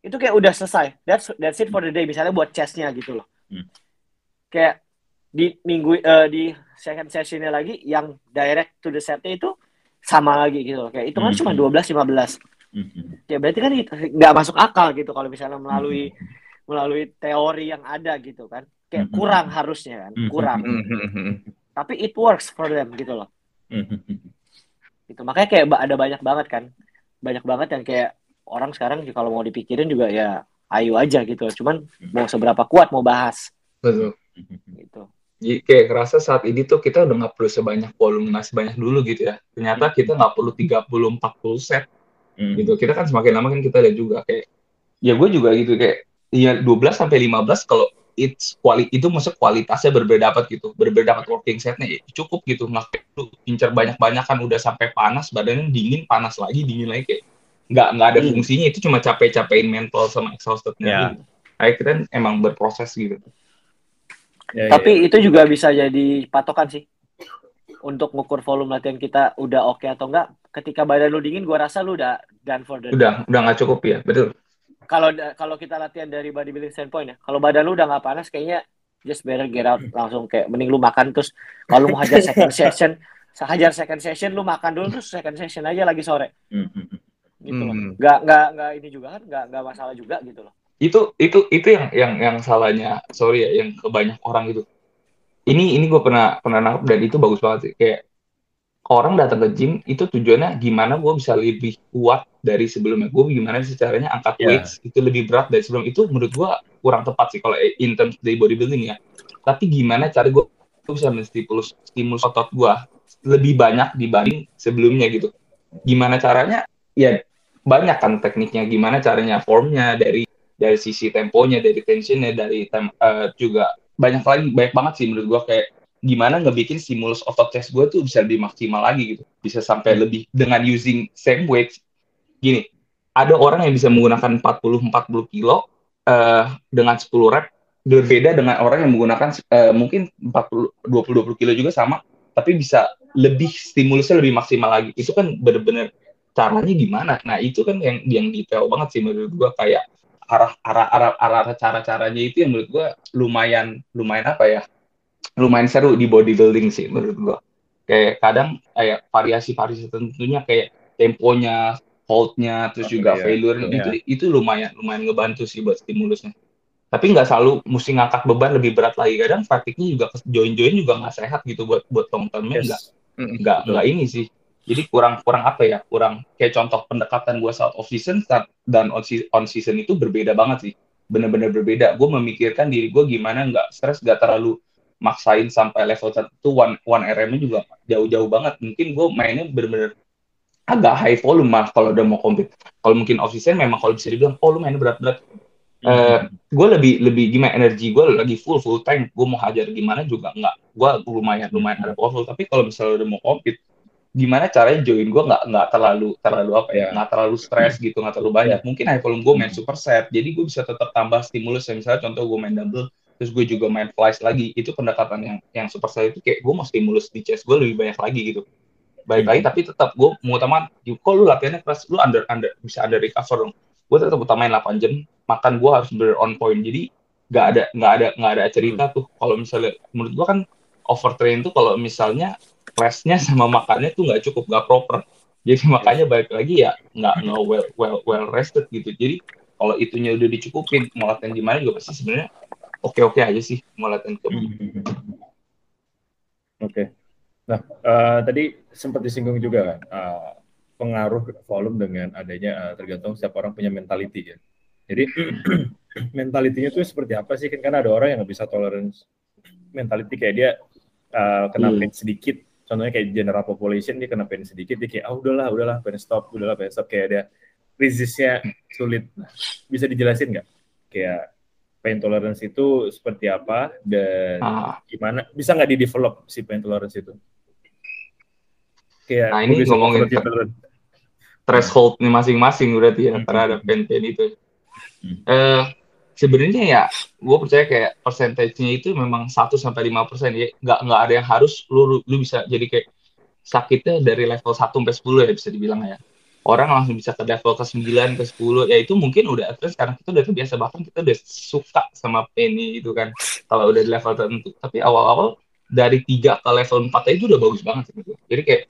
Itu kayak udah selesai. That's that's it for the day misalnya buat chestnya gitu loh. Hmm. Kayak di minggu eh, di second sessionnya lagi yang direct to the setnya itu sama lagi gitu loh. Kayak itu kan Hmm. cuma 12 15. Hmm, hmm. Ya berarti kan nggak masuk akal gitu kalau misalnya melalui melalui teori yang ada gitu kan. Kayak Hmm. kurang harusnya kan, Hmm. kurang. Tapi it works for them gitu loh. <laughs> Gitu. Makanya kayak ada banyak banget kan. Banyak banget yang kayak orang sekarang kalau mau dipikirin juga ya ayo aja gitu. Cuman mau seberapa kuat mau bahas betul gitu. Jadi kayak ngerasa saat ini tuh kita udah nggak perlu sebanyak volume nggak sebanyak dulu gitu ya. Ternyata kita nggak perlu 30-40 set Hmm. gitu. Kita kan semakin lama kan kita lihat juga kayak ya gue juga gitu kayak ya 12 sampai 15 kalau it's quality itu maksud kualitasnya berbeda dapat gitu. Berbeda dapat working setnya ya cukup gitu. Nggak incer banyak-banyak kan udah sampai panas badannya dingin panas lagi dingin lagi kayak nggak nggak ada Hmm. fungsinya itu cuma capek-capekin mental sama exhaustednya Ya. gitu. Kayak kita emang berproses gitu. Ya, ya. Tapi itu juga bisa jadi patokan sih. Untuk ngukur volume latihan kita udah oke atau enggak. Ketika badan lu dingin, gua rasa lu udah done for the day. Udah udah nggak cukup ya, betul. Kalau kalau kita latihan dari bodybuilding standpoint ya, kalau badan lu udah nggak panas, kayaknya just better get out langsung kayak mending lu makan terus kalau lu mau hajar second <laughs> session, hajar second session lu makan dulu terus second session aja lagi sore Hmm, gitu loh. Hmm. Nggak nggak nggak ini juga kan, nggak nggak masalah juga gitu loh. itu itu itu yang yang yang salahnya sorry ya yang ke banyak orang gitu ini ini gue pernah pernah nangkep dan itu bagus banget sih kayak orang datang ke gym itu tujuannya gimana gue bisa lebih kuat dari sebelumnya? Gue gimana sih caranya angkat Ya. weights itu lebih berat dari sebelum? Itu menurut gue kurang tepat sih kalau in terms dari bodybuilding ya. Tapi gimana cara gue bisa menstimulus stimulus otot gue lebih banyak dibanding sebelumnya gitu? Gimana caranya? Ya banyak kan tekniknya. Gimana caranya formnya dari dari sisi temponya dari tensionnya dari tem eh, juga banyak lagi banyak banget sih menurut gua kayak gimana ngebikin stimulus otot chest gue tuh bisa lebih maksimal lagi gitu. Bisa sampai lebih dengan using same weight. Gini ada orang yang bisa menggunakan 40 40 kilo eh, dengan 10 rep. Berbeda dengan orang yang menggunakan eh, mungkin 40 20 20 kilo juga sama tapi bisa lebih stimulusnya lebih maksimal lagi. Itu kan bener-bener caranya gimana? Nah itu kan yang yang detail banget sih menurut gua. Kayak arah arah arah arah cara caranya itu yang menurut gua lumayan lumayan apa ya lumayan seru di bodybuilding sih menurut gua. Kayak kadang kayak variasi variasi tentunya kayak temponya hold-nya terus Oh, juga iya. failure Iya. itu itu lumayan lumayan ngebantu sih buat stimulusnya. Tapi nggak selalu mesti ngangkat beban lebih berat lagi. Kadang fatigue-nya juga join-join juga nggak sehat gitu buat buat termnya nggak nggak nggak ini sih. Jadi kurang kurang apa ya kurang kayak contoh pendekatan gue saat off season saat- dan on, se- on season itu berbeda banget sih. Bener-bener berbeda. Gue memikirkan diri gue gimana nggak stres nggak terlalu maksain sampai level tertentu one one RM juga jauh-jauh banget. Mungkin gue mainnya bener-bener agak high volume mah kalau udah mau compete. Kalau mungkin off season memang kalau bisa dibilang oh lu mainnya berat-berat. Eh, gue lebih lebih gimana energi gue lagi full full tank. Gue mau hajar gimana juga nggak. Gue lumayan lumayan ada powerful tapi kalau misalnya udah mau compete gimana caranya join gue nggak nggak terlalu terlalu apa ya Ya. nggak terlalu stres gitu nggak terlalu banyak. Mungkin high volume gue main super set. Jadi gue bisa tetap tambah stimulus. Ya misalnya contoh gue main double terus gue juga main flies lagi. Itu pendekatan yang yang super set itu kayak gue mau stimulus di chest gue lebih banyak lagi gitu. Baik lagi tapi tetap gue mengutamakan kok lu latihannya keras? Lu under under bisa under recover dong. Gue tetap utamain 8 jam makan gue harus bener on point. Jadi nggak ada nggak ada nggak ada cerita tuh. Kalau misalnya menurut gue kan overtrain tuh kalau misalnya restnya sama makannya tuh nggak cukup nggak proper. Jadi makanya balik lagi ya nggak nggak well well well rested gitu. Jadi kalau itunya udah dicukupin mau latihan gimana juga pasti sebenarnya oke oke aja sih mau latihan ke Oke. Nah, eh, tadi sempat disinggung juga kan eh, pengaruh volume dengan adanya eh, tergantung setiap orang punya mentality ya. Jadi <clears throat> mentalitinya tuh seperti apa sih? Kan karena ada orang yang nggak bisa tolerance mentality kayak dia eh, kena Hmm. pain sedikit. Contohnya kayak general population dia kena pain sedikit dia kayak ah udahlah udahlah pengen stop udahlah pengen stop kayak dia resistnya sulit. Bisa dijelasin nggak? Kayak pain tolerance itu seperti apa dan Ah. gimana bisa nggak di develop si pain tolerance itu kayak Nah, ini bisa ngomongin thresholdnya masing-masing berarti ya Hmm. terhadap pain-pain itu. Hmm. Eh sebenarnya ya, gue percaya kayak persentasenya itu memang 1 sampai lima persen ya, nggak nggak ada yang harus lu lu bisa jadi kayak sakitnya dari level 1 sampai 10 ya bisa dibilang ya. Orang langsung bisa ke level ke 9, ke 10, ya itu mungkin udah terus karena kita udah terbiasa bahkan kita udah suka sama pain itu kan kalau udah di level tertentu. Tapi awal-awal dari 3 ke level 4 aja itu udah bagus banget gitu. Jadi kayak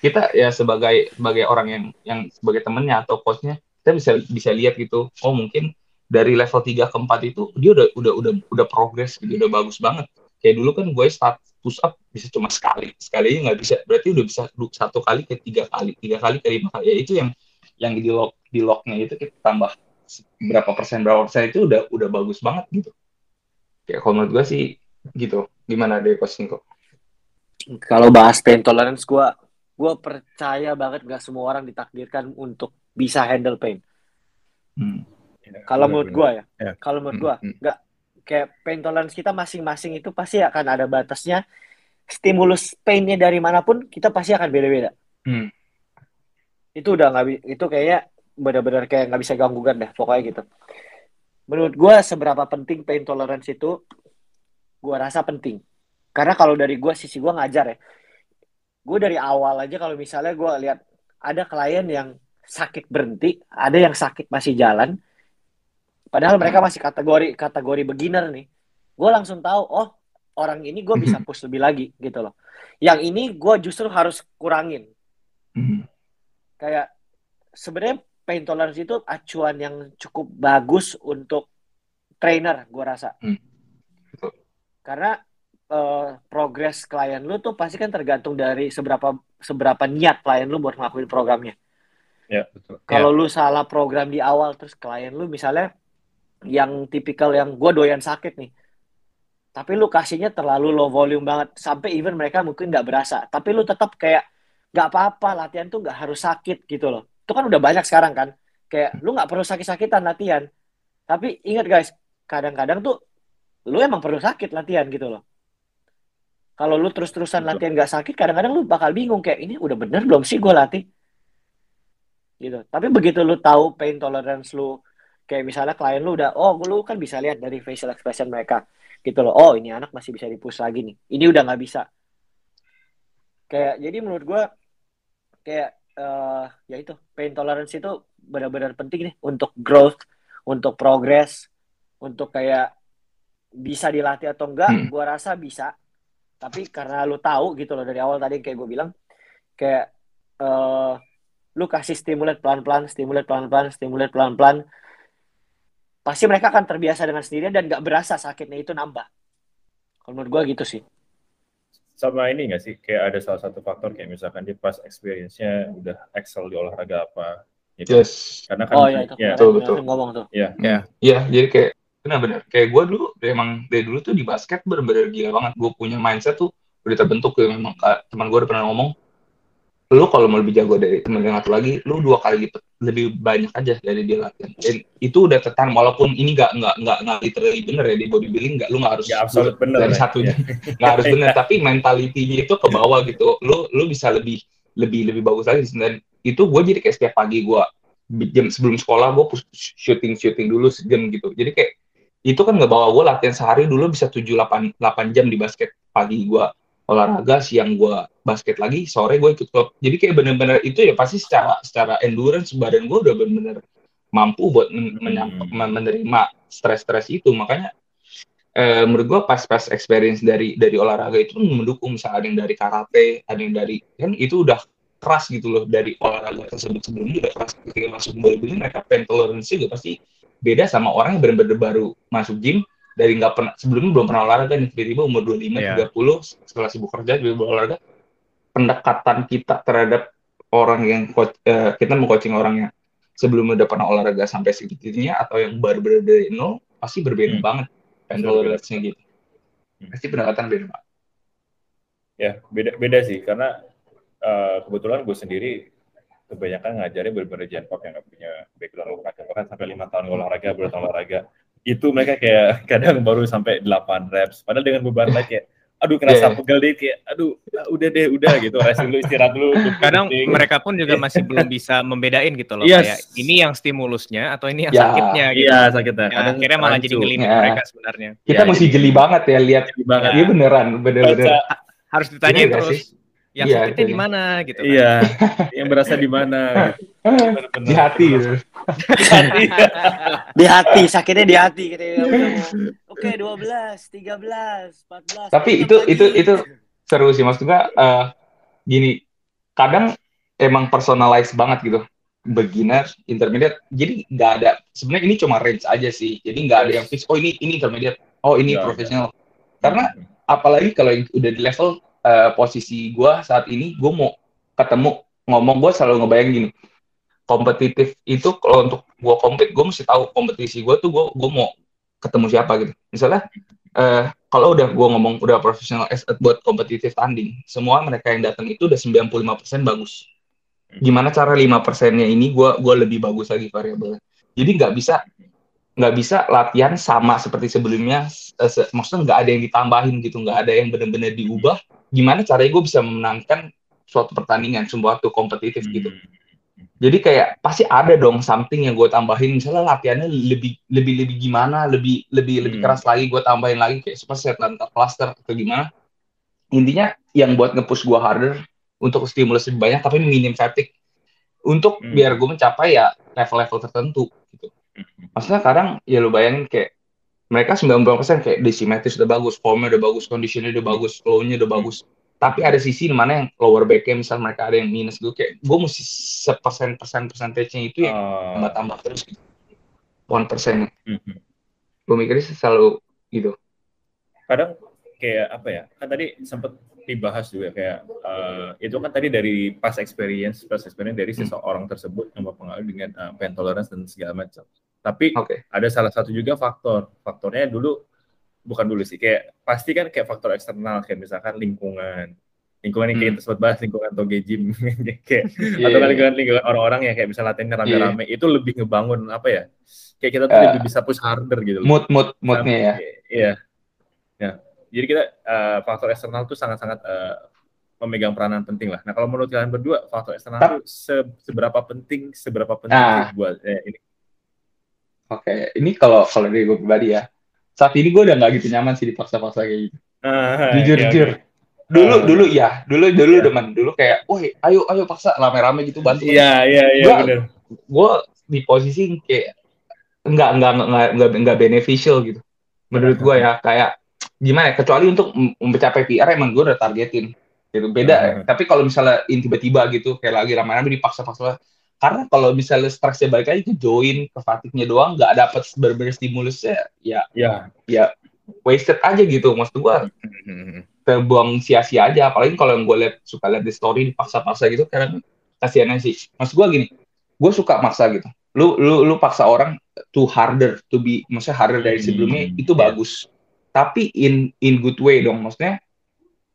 kita ya sebagai sebagai orang yang yang sebagai temennya atau coachnya kita bisa bisa lihat gitu oh mungkin dari level 3 ke 4 itu dia udah udah udah udah progres gitu udah bagus banget kayak dulu kan gue start push up bisa cuma sekali sekali aja nggak bisa berarti udah bisa satu kali ke tiga kali tiga kali ke lima kali ya itu yang yang di lock di locknya itu kita tambah berapa persen berapa persen itu udah udah bagus banget gitu kayak kalau menurut gue sih gitu gimana deh coach Niko Kalau bahas pain tolerance, gue gue percaya banget gak semua orang ditakdirkan untuk bisa handle pain. Hmm. Kalau menurut gue ya, Ya. kalau menurut Hmm, gue hmm. nggak kayak pain tolerance kita masing-masing itu pasti akan ada batasnya. Stimulus painnya dari mana pun kita pasti akan beda-beda. Hmm. Itu udah nggak itu kayaknya benar-benar kayak nggak bisa gangguan dah pokoknya gitu. Menurut gue seberapa penting pain tolerance itu, gue rasa penting. Karena kalau dari gue sisi gue ngajar ya, gue dari awal aja kalau misalnya gue lihat ada klien yang sakit berhenti, ada yang sakit masih jalan, padahal mereka masih kategori kategori beginner nih, gue langsung tahu, oh orang ini gue bisa push lebih lagi gitu loh. Yang ini gue justru harus kurangin. Hmm. Kayak sebenarnya pain tolerance itu acuan yang cukup bagus untuk trainer, gue rasa. Betul. Karena eh, progres klien lu tuh pasti kan tergantung dari seberapa seberapa niat klien lu buat ngelakuin programnya. ya betul Kalau lu salah program di awal terus klien lu misalnya yang tipikal yang gue doyan sakit nih. Tapi lu kasihnya terlalu low volume banget sampai even mereka mungkin nggak berasa. Tapi lu tetap kayak nggak apa-apa latihan tuh nggak harus sakit gitu loh. Itu kan udah banyak sekarang kan. Kayak lu nggak perlu sakit-sakitan latihan. Tapi ingat guys, kadang-kadang tuh lu emang perlu sakit latihan gitu loh. Kalau lu terus-terusan latihan nggak sakit, kadang-kadang lu bakal bingung kayak ini udah bener belum sih gue latih gitu. Tapi begitu lu tahu pain tolerance lu, kayak misalnya klien lu udah, oh lu kan bisa lihat dari facial expression mereka, gitu loh. Oh ini anak masih bisa dipush lagi nih. Ini udah nggak bisa. Kayak jadi menurut gua kayak eh ya itu pain tolerance itu benar-benar penting nih untuk growth, untuk progress, untuk kayak bisa dilatih atau enggak, Hmm. gua rasa bisa. Tapi karena lu tahu gitu loh dari awal tadi kayak gue bilang, kayak eh lu kasih stimulat pelan-pelan, stimulat pelan-pelan, stimulat pelan-pelan, pasti mereka akan terbiasa dengan sendirinya dan nggak berasa sakitnya itu nambah. Kalau menurut gua gitu sih. Sama ini nggak sih, kayak ada salah satu faktor kayak misalkan dia pas experience-nya udah excel di olahraga apa, gitu. Yes. Karena kan, Oh ya itu ya, betul, betul. Ngomong tuh. ya, Iya, jadi kayak benar-benar kayak gue dulu emang dari dulu tuh di basket bener-bener gila banget. Gue punya mindset tuh udah terbentuk ya memang Kak, teman gue udah pernah ngomong lu kalau mau lebih jago dari temen yang satu lagi, lu dua kali lipat lebih banyak aja dari dia latihan. Dan itu udah tertanam walaupun ini nggak nggak nggak nggak literally bener ya di bodybuilding nggak lu nggak harus ya absolut bener dari satunya. Ya. <laughs> nggak harus bener <laughs> tapi mentalitinya itu ke bawah gitu. Lu lu bisa lebih lebih lebih bagus lagi dan itu gue jadi kayak setiap pagi gue jam sebelum sekolah gue syuting syuting dulu sejam gitu. Jadi kayak itu kan nggak bawa gue latihan sehari dulu bisa 7 8 8 jam di basket pagi gue olahraga siang gue basket lagi sore gue ikut klub. Jadi kayak bener-bener itu ya pasti secara secara endurance badan gue udah bener-bener mampu buat men- Hmm. menerima stres-stres itu. Makanya eh, menurut gue pas-pas experience dari dari olahraga itu mendukung misalnya ada yang dari karate ada yang dari kan itu udah keras gitu loh dari olahraga tersebut. Sebelumnya udah keras ketika masuk bodybuilding mereka pain tolerance juga pasti beda sama orang yang benar-benar baru masuk gym dari nggak pernah sebelumnya belum pernah olahraga nih tiba-tiba umur 25 Iya. 30 setelah sibuk kerja tiba-tiba olahraga pendekatan kita terhadap orang yang eh, kita mau coaching orang yang sebelumnya udah pernah olahraga sampai segitunya atau yang baru benar dari nol pasti berbeda Hmm. banget pain Betul, tolerance-nya gitu Hmm. pasti pendekatan beda banget Ya, beda beda sih karena eh, kebetulan gue sendiri kebanyakan ngajarnya bener-bener Gen Pop yang nggak punya background olahraga bahkan sampai lima tahun olahraga baru tahun olahraga itu mereka kayak <laughs> kadang baru sampai 8 reps padahal dengan beban lain kayak aduh kerasa Iya. pegel deh kayak aduh ah, udah deh udah gitu rest dulu istirahat dulu Kadang Penting. mereka pun juga masih belum bisa membedain gitu loh. Yes. Kayak ini yang stimulusnya atau ini yang Ya, sakitnya gitu. iya sakitnya Ya, kadang akhirnya malah jadi rancu. ngelimit Ya. mereka sebenarnya. kita Ya, mesti jadi- jeli banget ya lihat Jadi banget iya beneran bener-bener Harus ditanyain Iya terus. Yang Iya, sakitnya di iya. mana gitu. kan. iya yang berasa di mana gitu. Di hati gitu. Di hati. Di hati, sakitnya di hati gitu ya. Oke, 12, 13, 14. Tapi itu- itu- itu- seru sih maksudnya eh, gini kadang emang personalize banget gitu beginner intermediate jadi nggak ada sebenarnya ini cuma range aja sih jadi nggak ada yang fix oh ini ini intermediate oh ini Nggak ada. profesional karena apalagi kalau yang udah di level eh, posisi gua saat ini gue mau ketemu ngomong gue selalu ngebayang gini. Kompetitif itu kalau untuk gue compete gue mesti tahu kompetisi gue tuh gue gue mau ketemu siapa gitu. Misalnya eh, kalau udah gue ngomong udah profesional buat kompetitif tanding semua mereka yang datang itu udah 95% bagus. Gimana cara 5 persennya ini gue gua lebih bagus lagi variabelnya. Jadi nggak bisa nggak bisa latihan sama seperti sebelumnya eh, maksudnya nggak ada yang ditambahin gitu nggak ada yang benar-benar diubah gimana caranya gue bisa memenangkan suatu pertandingan suatu kompetitif gitu. Jadi kayak pasti ada dong something yang gue tambahin. Misalnya latihannya lebih lebih lebih gimana lebih lebih lebih Hmm. keras lagi gue tambahin lagi kayak seperti set cluster atau gimana. Intinya yang buat nge-push gue harder untuk stimulus lebih banyak tapi minim fatigue. Untuk Hmm. biar gue mencapai ya level-level tertentu gitu. Maksudnya kadang ya lu bayangin kayak mereka 90% kayak desimetris udah bagus, formnya udah bagus, conditionnya udah bagus, flow-nya udah bagus. Tapi ada sisi di mana yang lower back-nya misal mereka ada yang minus gitu kayak gue mesti sepersen persen persentasenya itu yang Oh. tambah-tambah terus gitu. One persen. Mhm. Gue mikirnya sih selalu gitu. kadang kayak apa ya kan tadi sempat dibahas juga kayak eh, itu kan tadi dari past experience past experience dari Hmm. seseorang tersebut yang berpengaruh dengan eh, pain tolerance dan segala macam tapi Oke. ada salah satu juga faktor faktornya dulu bukan dulu sih kayak pasti kan kayak faktor eksternal kayak misalkan lingkungan lingkungan yang kayak Hmm. kita sebut bahas lingkungan toge gym <laughs> kayak Iya, atau kan iya. lingkungan lingkungan orang-orang yang kayak bisa latihannya rame-rame itu lebih ngebangun apa ya kayak kita tuh Eh, lebih bisa push harder gitu. Mood mood moodnya ya. Iya. Ya. Jadi kita eh, faktor eksternal tuh sangat-sangat eh, memegang peranan penting lah. Nah kalau menurut kalian berdua faktor eksternal se- seberapa penting seberapa penting Nah. buat eh, ini? Oke, ini kalau kalau dari gue pribadi ya. Saat ini gue udah nggak gitu nyaman sih dipaksa-paksa kayak gitu. Ah, Jujur oke, jujur. oke. Dulu Ah. dulu ya, dulu dulu Iya. demen. Dulu kayak, "Woi, ayo ayo paksa rame-rame gitu bantu." Iya iya iya gue di posisi kayak nggak nggak nggak nggak beneficial gitu menurut gue ya kayak gimana ya kecuali untuk mencapai PR emang gue udah targetin gitu beda tapi kalau misalnya in tiba-tiba gitu kayak lagi ramai-ramai dipaksa-paksa karena kalau misalnya stresnya balik lagi ke join ke fatigue doang nggak dapat bener-bener stimulusnya ya Ya. ya wasted aja gitu maksud gua terbuang sia-sia aja apalagi kalau yang gue lihat suka lihat di story dipaksa-paksa gitu karena kasihan aja sih maksud gue gini gue suka maksa gitu lu lu lu paksa orang to harder to be maksudnya harder dari sebelumnya Hmm, itu iya. bagus tapi in in good way dong maksudnya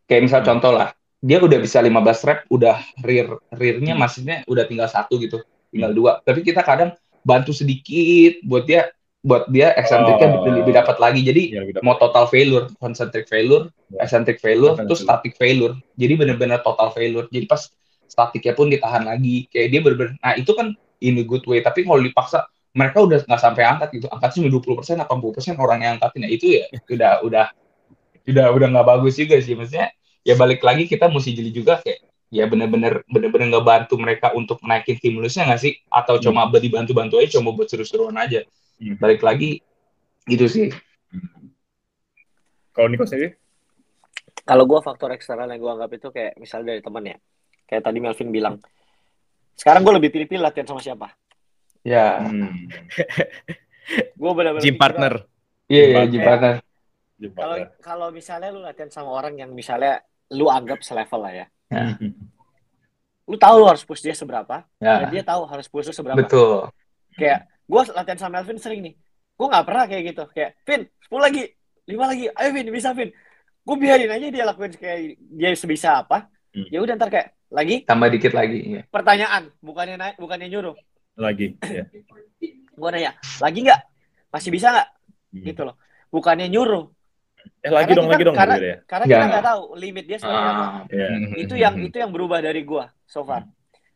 kayak misal Hmm. contoh lah dia udah bisa 15 rep udah rear rearnya Hmm. maksudnya udah tinggal satu gitu tinggal dua tapi kita kadang bantu sedikit buat dia buat dia eksentriknya Oh. lebih, lebih dapat lagi jadi Ya, udah. mau total failure, concentric failure, Ya. eccentric failure, terus static failure. Jadi benar-benar total failure. Jadi pas statiknya pun ditahan lagi, kayak dia benar-benar. Nah itu kan in a good way. Tapi kalau dipaksa, mereka udah nggak sampai angkat gitu. Angkat cuma 20 persen, 80 persen orang yang angkatin. Nah itu ya udah udah udah udah nggak bagus juga sih. Maksudnya ya balik lagi kita mesti jeli juga kayak ya benar-benar benar-benar ngebantu mereka untuk naikin stimulusnya nggak sih? Atau cuma dibantu-bantu aja, cuma buat seru-seruan aja. Hmm. Balik lagi gitu sih. Kalau Niko sendiri? Kalau gue faktor eksternal yang gue anggap itu kayak misalnya dari teman ya. Kayak tadi Melvin bilang. Sekarang gue lebih pilih-pilih latihan sama siapa. Ya. Hmm. <laughs> Gue benar-benar Gym mikirnya, partner. Iya, iya, Jembatan. jembatan. Jumpa. Kalau kalau misalnya lu latihan sama orang yang misalnya lu anggap selevel lah ya. Ya. Lu tahu lu harus push dia seberapa, dan Ya, dia tahu harus push lu seberapa. betul. Kayak gue latihan sama Melvin sering nih. Gue nggak pernah kayak gitu. Kayak, Vin, 10 lagi, 5 lagi. Ayo Vin, bisa Vin. Gue biarin aja dia lakuin kayak dia sebisa apa. Hmm. Ya udah ntar kayak lagi Tambah dikit lagi. Ya. pertanyaan, bukannya naik, bukannya nyuruh. Lagi. Ya. Gue nanya, lagi nggak? Masih bisa nggak? Hmm. Gitu loh. Bukannya nyuruh. Eh lagi Karena dong, kita- lagi dong. karena- ya. Karena kita nggak nggak. tahu limit dia seperti apa. Ah, Ya. Itu yang itu yang berubah dari gua so far.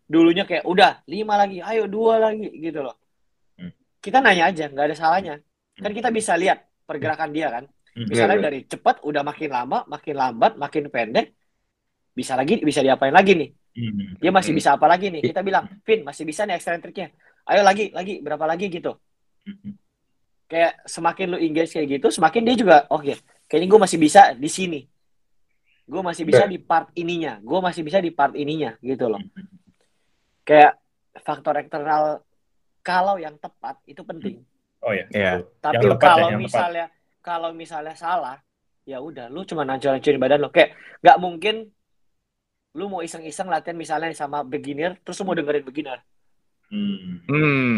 Dulunya kayak udah lima lagi, ayo dua lagi gitu loh. Hmm. Kita nanya aja, nggak ada salahnya. Kan kita bisa lihat pergerakan dia kan. Hmm. Misalnya Iya, dari cepat udah makin lama, makin lambat, makin pendek. Bisa lagi, bisa diapain lagi nih? Hmm. Dia masih Hmm. bisa apa lagi nih? Kita bilang, Vin masih bisa nih ekstrentriknya. Ayo lagi, lagi, berapa lagi gitu. Hmm. Kayak semakin lu engage kayak gitu, semakin dia juga, oke, kayaknya gue masih bisa di sini. Gue masih bisa di part ininya. Gue masih bisa di part ininya gitu loh. Kayak faktor eksternal kalau yang tepat itu penting. Oh ya. Iya. Tapi Yang tepat ya, kalau yang tepat. misalnya kalau misalnya salah, ya udah lu cuma hancur-hancurin badan lo. Kayak nggak mungkin lu mau iseng-iseng latihan misalnya sama beginner, terus lu mau dengerin beginner. Hmm. Hmm.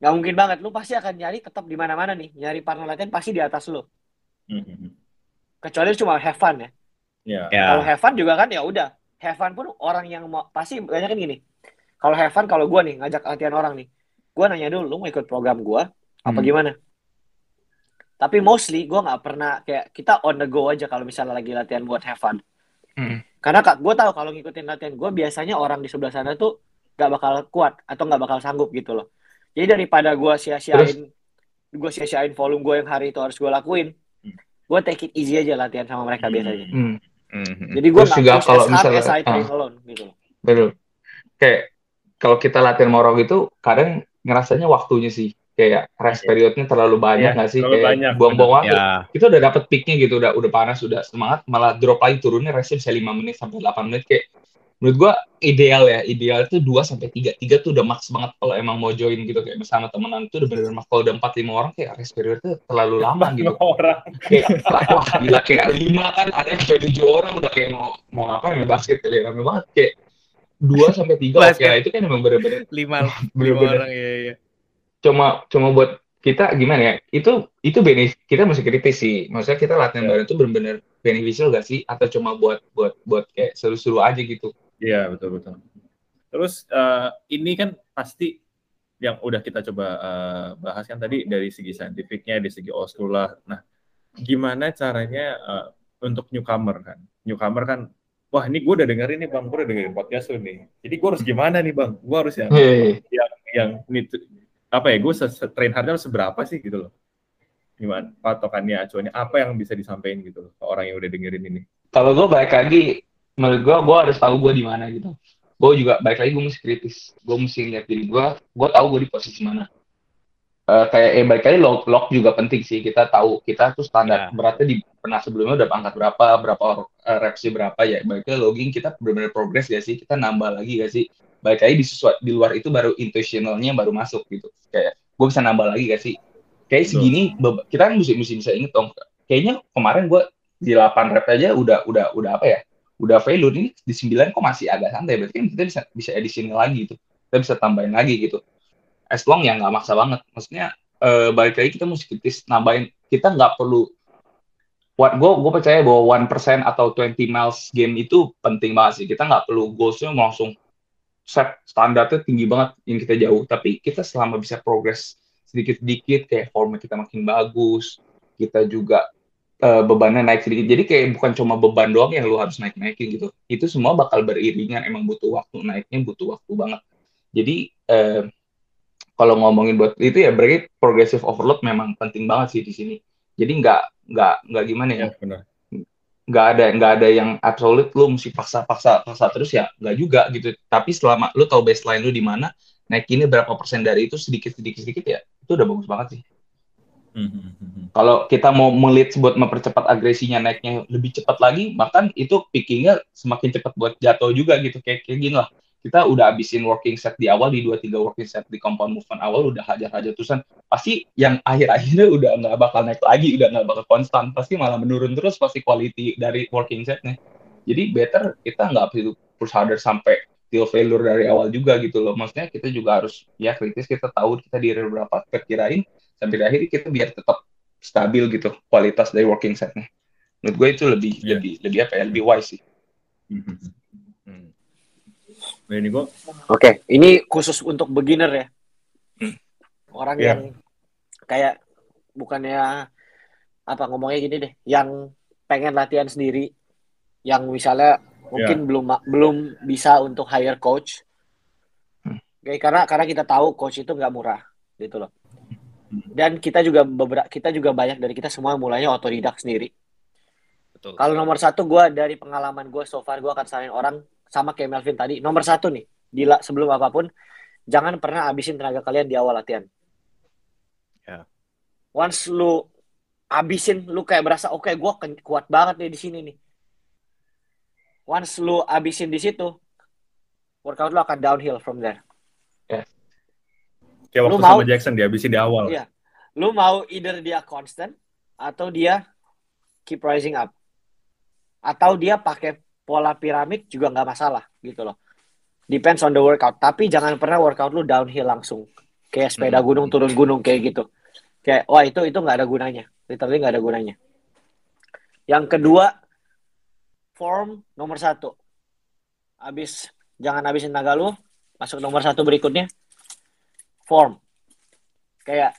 Nggak mungkin banget. Lu pasti akan nyari tetap di mana-mana nih. Nyari partner latihan pasti di atas lu. Hmm. Kecuali cuma have fun ya. Ya. Ya. Kalau have fun juga kan ya udah. Have fun pun orang yang mau pasti banyak kan gini. Kalau have fun kalau gua nih ngajak latihan orang nih. Gua nanya dulu lu mau ikut program gua apa Hmm. gimana? Tapi mostly gua nggak pernah kayak kita on the go aja kalau misalnya lagi latihan buat have fun. Hmm. Karena kak gue tahu kalau ngikutin latihan gue biasanya orang di sebelah sana tuh gak bakal kuat atau nggak bakal sanggup gitu loh. Jadi daripada gue sia-siain gue sia-siain volume gue yang hari itu harus gue lakuin. Gue take it easy aja latihan sama mereka Hmm. biasanya. Hmm, Hmm. Jadi gue juga kalau misalnya- as I train ah. alone gitu betul. Kayak kalau kita latihan morog itu kadang ngerasanya waktunya sih kayak rest Iya. periodnya terlalu banyak Iya, nggak sih terlalu kayak banyak, buang-buang waktu. Ya. Kita udah dapet peaknya gitu, udah udah panas, udah semangat, malah drop lagi turunnya restnya bisa 5 menit sampai 8 menit kayak menurut gua ideal ya, ideal itu 2 sampai 3. 3 tuh udah max banget kalau emang mau join gitu kayak bersama temenan itu udah bener-bener max. Kalau udah 4 5 orang kayak rest period tuh terlalu lama gitu. Orang. kayak wah gila kayak lima kan ada yang kayak tujuh orang udah kayak mau mau apa main basket kayak rame banget kayak dua sampai tiga oke Basket. lah itu kan emang bener-bener <laughs> Lima, lima Bener-bener. orang ya, ya. cuma cuma buat kita gimana ya itu itu benefit kita masih kritis sih maksudnya kita latihan Ya. bareng itu bener-bener beneficial gak sih atau cuma buat buat buat kayak seru-seru aja gitu Iya betul betul. Terus eh, ini kan pasti yang udah kita coba eh, bahas kan tadi dari segi saintifiknya, dari segi lah. Nah, gimana caranya eh, untuk newcomer kan? Newcomer kan, wah ini gue udah dengerin nih bang, gue udah dengerin podcast lu nih. Jadi gue harus gimana nih bang? Gue harus yang Hei, yang need to- apa ya? Gue train hardnya harus seberapa sih gitu loh? Gimana? Patokannya, acuannya apa yang bisa disampaikan gitu loh ke orang yang udah dengerin ini? kalau gue balik lagi menurut gue gue harus tahu gue di mana gitu. Gue juga balik lagi gue mesti kritis. Gue mesti lihat diri gue gue tahu gue di posisi mana. Eh, kayak eh balik kali log log juga penting sih. Kita tahu kita tuh standar Ya. beratnya di pernah sebelumnya udah angkat berapa berapa uh, repsnya berapa ya. Lagi logging kita benar-benar progres gak sih? Kita nambah lagi gak sih? Balik lagi di sesuatu di luar itu baru intuitionalnya baru masuk gitu. Kayak gue bisa nambah lagi gak sih? Kayak segini kita kan mesti mesti bisa inget dong. Kayaknya kemarin gue di 8 rep aja udah udah udah apa ya udah failure ini di 9 kok masih agak santai berarti kan kita bisa bisa edisi lagi gitu. Kita bisa tambahin lagi gitu. As long ya nggak maksa banget. Maksudnya eh, balik lagi kita mesti kritis nambahin. Kita nggak perlu what gue gue percaya bahwa 1% atau 20 miles game itu penting banget sih. Kita nggak perlu goalsnya langsung set standarnya tinggi banget yang kita jauh. Tapi kita selama bisa progres sedikit-sedikit kayak formnya kita makin bagus kita juga eh, bebannya naik sedikit. Jadi kayak bukan cuma beban doang yang lu harus naik naikin gitu. Itu semua bakal beriringan emang butuh waktu naiknya butuh waktu banget. Jadi eh, kalau ngomongin buat itu ya berarti progressive overload memang penting banget sih di sini. Jadi nggak nggak nggak gimana ya? Ya, benar. nggak ada nggak ada yang absolut lu mesti paksa paksa paksa terus ya nggak juga gitu. Tapi selama lu tahu baseline lu di mana naikinnya berapa persen dari itu sedikit sedikit sedikit ya itu udah bagus banget sih Hmm, hmm, hmm, kalau kita mau melit buat mempercepat agresinya naiknya lebih cepat lagi bahkan itu pickingnya semakin cepat buat jatuh juga gitu. Kayak kayak gini lah. Kita udah habisin working set di awal di dua tiga working set di compound movement awal udah hajar-hajar terusan. Pasti yang akhir-akhirnya udah nggak bakal naik lagi udah nggak bakal konstan. Pasti malah menurun terus pasti quality dari working setnya. Jadi better kita nggak perlu push harder sampai till failure dari awal juga gitu loh. Maksudnya kita juga harus ya kritis kita tahu kita di berapa perkirain sampai akhir kita biar tetap stabil gitu kualitas dari working setnya menurut gue itu lebih Iya. lebih lebih apa ya lebih wise sih Hmm, ini gue Oke, ini khusus untuk beginner ya. Orang Iya. yang kayak bukannya apa ngomongnya gini deh, yang pengen latihan sendiri, yang misalnya mungkin belum belum bisa untuk hire coach. Hmm. Kayak karena karena kita tahu coach itu nggak murah gitu loh. Dan kita juga beberapa kita juga banyak dari kita semua mulainya otodidak sendiri. Betul. Kalau nomor satu gue dari pengalaman gue so far gue akan saranin orang sama kayak Melvin tadi. Nomor satu nih, gila sebelum apa pun, jangan pernah habisin tenaga kalian di awal latihan. Ya. Once lu habisin, lu kayak berasa oke gue kuat banget nih di sini nih. Once lu habisin di situ, workout lu akan downhill from there. Kayak Lu waktu mau- sama Jackson dihabisin di awal. Iya. Lu mau either dia constant atau dia keep rising up. Atau dia pakai pola piramid juga nggak masalah gitu loh. Depends on the workout. Tapi jangan pernah workout lu downhill langsung. Kayak sepeda Hmm. gunung turun gunung kayak gitu. Kayak wah itu itu nggak ada gunanya. Literally nggak ada gunanya. Yang kedua form nomor satu. Abis jangan habisin tenaga lu. Masuk nomor satu berikutnya form. Kayak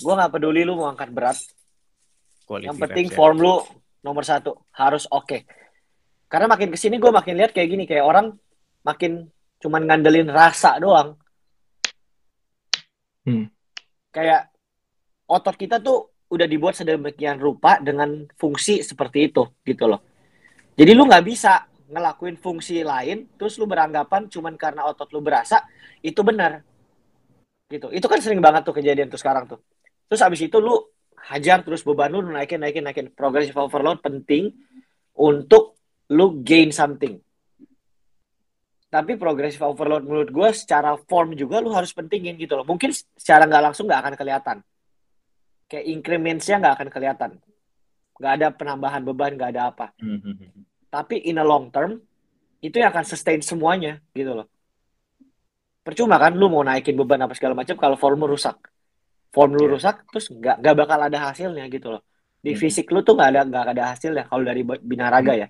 gue nggak peduli lu mau angkat berat. Quality Yang penting ya. form lu nomor satu harus oke. Karena makin ke sini gue makin lihat kayak gini kayak orang makin cuman ngandelin rasa doang. Hmm. Kayak otot kita tuh udah dibuat sedemikian rupa dengan fungsi seperti itu gitu loh. Jadi lu nggak bisa ngelakuin fungsi lain terus lu beranggapan cuman karena otot lu berasa itu benar. Gitu. Itu kan sering banget tuh kejadian tuh sekarang tuh. Terus abis itu lu hajar terus beban lu, naikin naikin naikin. Progressive overload penting untuk lu gain something. Tapi progressive overload menurut gue secara form juga lu harus pentingin gitu loh. Mungkin secara nggak langsung nggak akan kelihatan. Kayak increments-nya nggak akan kelihatan. Nggak ada penambahan beban nggak ada apa. Hmm, hmm. tapi in a long term itu yang akan sustain semuanya gitu loh percuma kan lu mau naikin beban apa segala macam kalau form lu rusak form lu Iya. rusak terus nggak nggak bakal ada hasilnya gitu loh di Hmm. fisik lu tuh nggak ada nggak ada hasilnya kalau dari binaraga ya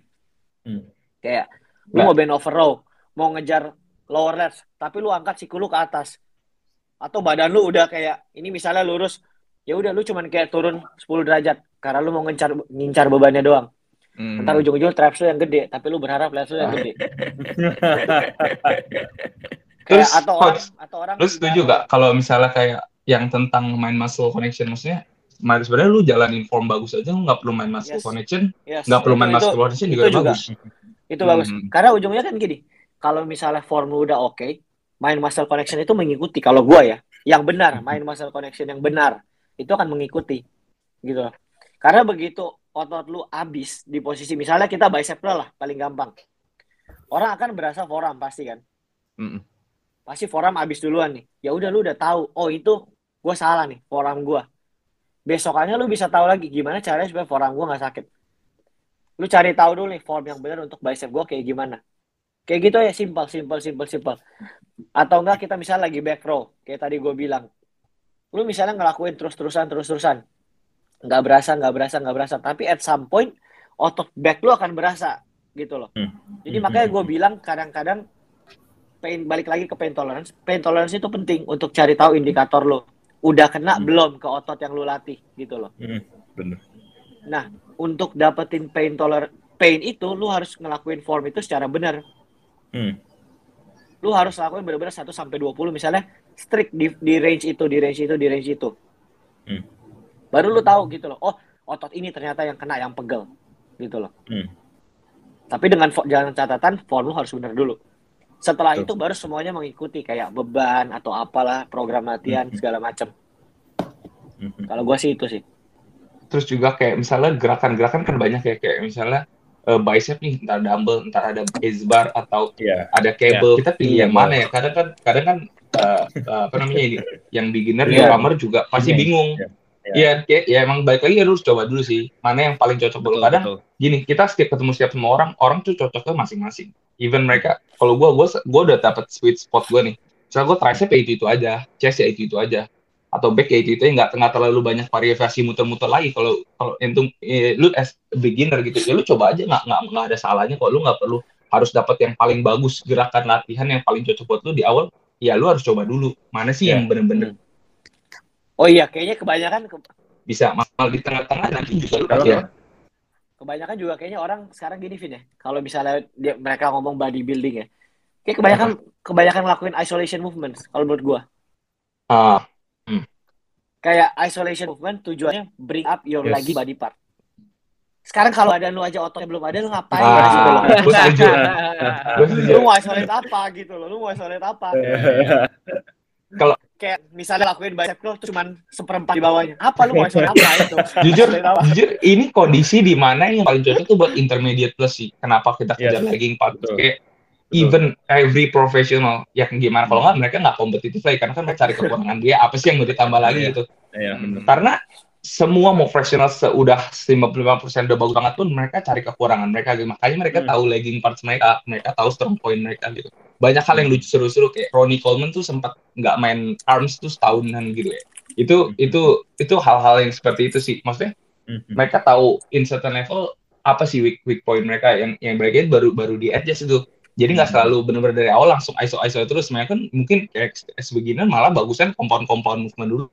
Hmm. kayak lu mau bend over row mau ngejar lower lats tapi lu angkat siku lu ke atas atau badan lu udah kayak ini misalnya lurus ya udah lu cuman kayak turun 10 derajat karena lu mau ngincar ngincar bebannya doang Hmm. ntar ujung-ujung traps lu yang gede tapi lu berharap lats lu yang gede <laughs> Kayak Terus, atau orang Coach, atau orang lu setuju gak kalau misalnya kayak yang tentang main muscle connection maksudnya main sebenarnya lu jalanin form bagus aja lu nggak perlu main muscle Yes. connection Yes, nggak perlu itu- main itu- muscle connection juga, itu juga. bagus itu bagus Hmm. karena ujungnya kan gini kalau misalnya form lu udah oke main muscle connection itu mengikuti kalau gua ya yang benar, main muscle connection yang benar, itu akan mengikuti gitu loh. Karena begitu otot lu habis di posisi misalnya kita bicep lah paling gampang. Orang akan berasa forearm pasti kan. Mm-mm. Pasti forearm habis duluan nih. Ya udah lu udah tahu, oh itu gue salah nih forearm gue. Besokannya lu bisa tahu lagi gimana caranya supaya forearm gue nggak sakit. Lu cari tahu dulu nih form yang benar untuk bicep gue kayak gimana. Kayak gitu ya, simpel, simpel, simpel, simpel. Atau enggak kita misalnya lagi back row, kayak tadi gue bilang. Lu misalnya ngelakuin terus-terusan, terus-terusan. Nggak berasa, nggak berasa, nggak berasa. Tapi at some point, otot back lu akan berasa. Gitu loh. Hmm. Jadi makanya gue bilang kadang-kadang pain balik lagi ke pain tolerance. Pain tolerance itu penting untuk cari tahu indikator lo. Udah kena Hmm. belum ke otot yang lu latih gitu loh. Hmm, bener. Nah, untuk dapetin pain toler pain itu lu harus ngelakuin form itu secara benar. Hmm. Lu harus lakuin benar-benar 1 sampai 20 misalnya strict di, di range itu, di range itu, di range itu. Hmm. Baru lu tahu gitu loh. Oh, otot ini ternyata yang kena yang pegel gitu loh. Hmm. Tapi dengan jangan catatan form lu harus benar dulu. Setelah Betul. itu baru semuanya mengikuti kayak beban atau apalah program latihan Hmm. segala macam. Hmm. Kalau gua sih itu sih. terus juga kayak misalnya gerakan-gerakan kan banyak ya kayak misalnya eh, bicep nih entar dumbbell entar ada base bar atau Iya. ada cable kita pilih Iya, yang mana ya kadang kan kadang kan eh, eh, apa namanya ini yang beginner Iya. newcomer juga pasti Iya. bingung Iya. Iya, kayak ya emang balik lagi harus coba dulu sih mana yang paling cocok buat Betul, kadang betul. gini kita setiap ketemu setiap sama orang orang tuh cocoknya masing-masing even mereka kalau gua gua gua udah dapat sweet spot gua nih. Misalnya gua tricep ya itu itu aja chest ya itu itu aja. Atau back ya itu itu nggak nggak terlalu banyak variasi muter-muter lagi. Kalau kalau entum eh, lu as a beginner gitu ya lu coba aja nggak nggak nggak ada salahnya kalau lu nggak perlu harus dapat yang paling bagus gerakan latihan yang paling cocok buat lu di awal ya lu harus coba dulu. Mana sih Ya. yang bener-bener Oh iya, kayaknya kebanyakan ke- bisa mal di tengah-tengah nanti juga lu Kalau ya. Kebanyakan juga kayaknya orang sekarang gini Vin ya. Kalau misalnya dia, mereka ngomong bodybuilding ya kayak kebanyakan kebanyakan ngelakuin isolation movements kalau menurut gua. Ah kayak isolation movement tujuannya bring up your Yes. lagi body part. Sekarang kalau ada lu aja ototnya belum ada lu ngapain? Ah, gitu gue setuju. Gue <laughs> setuju. Lu mau isolate apa gitu loh lu mau isolate apa <laughs> kayak misalnya lakuin bicep curl tuh cuman seperempat di bawahnya apa lu mau apa itu <laughs> jujur jujur ini kondisi di mana yang paling cocok tuh buat intermediate plus sih kenapa kita Yes. kejar lagging part Betul. kayak even every professional yang gimana kalau nggak mereka nggak kompetitif lagi karena kan mereka cari kekurangan dia apa sih yang mau ditambah lagi Iya. gitu Iya, bener. karena semua mau profesional sudah 55% udah bagus banget pun mereka cari kekurangan mereka gitu. makanya mereka Hmm. tahu lagging parts mereka mereka tahu strong point mereka gitu banyak hal yang lucu seru-seru kayak Ronnie Coleman tuh sempat nggak main arms tuh setahunan gitu ya itu Hmm. itu itu hal-hal yang seperti itu sih maksudnya Hmm. mereka tahu in certain level apa sih weak weak point mereka yang yang mereka baru baru di adjust itu jadi nggak Hmm. selalu benar-benar dari awal langsung iso iso terus mereka kan mungkin kayak as beginner malah bagusnya kompon-kompon movement dulu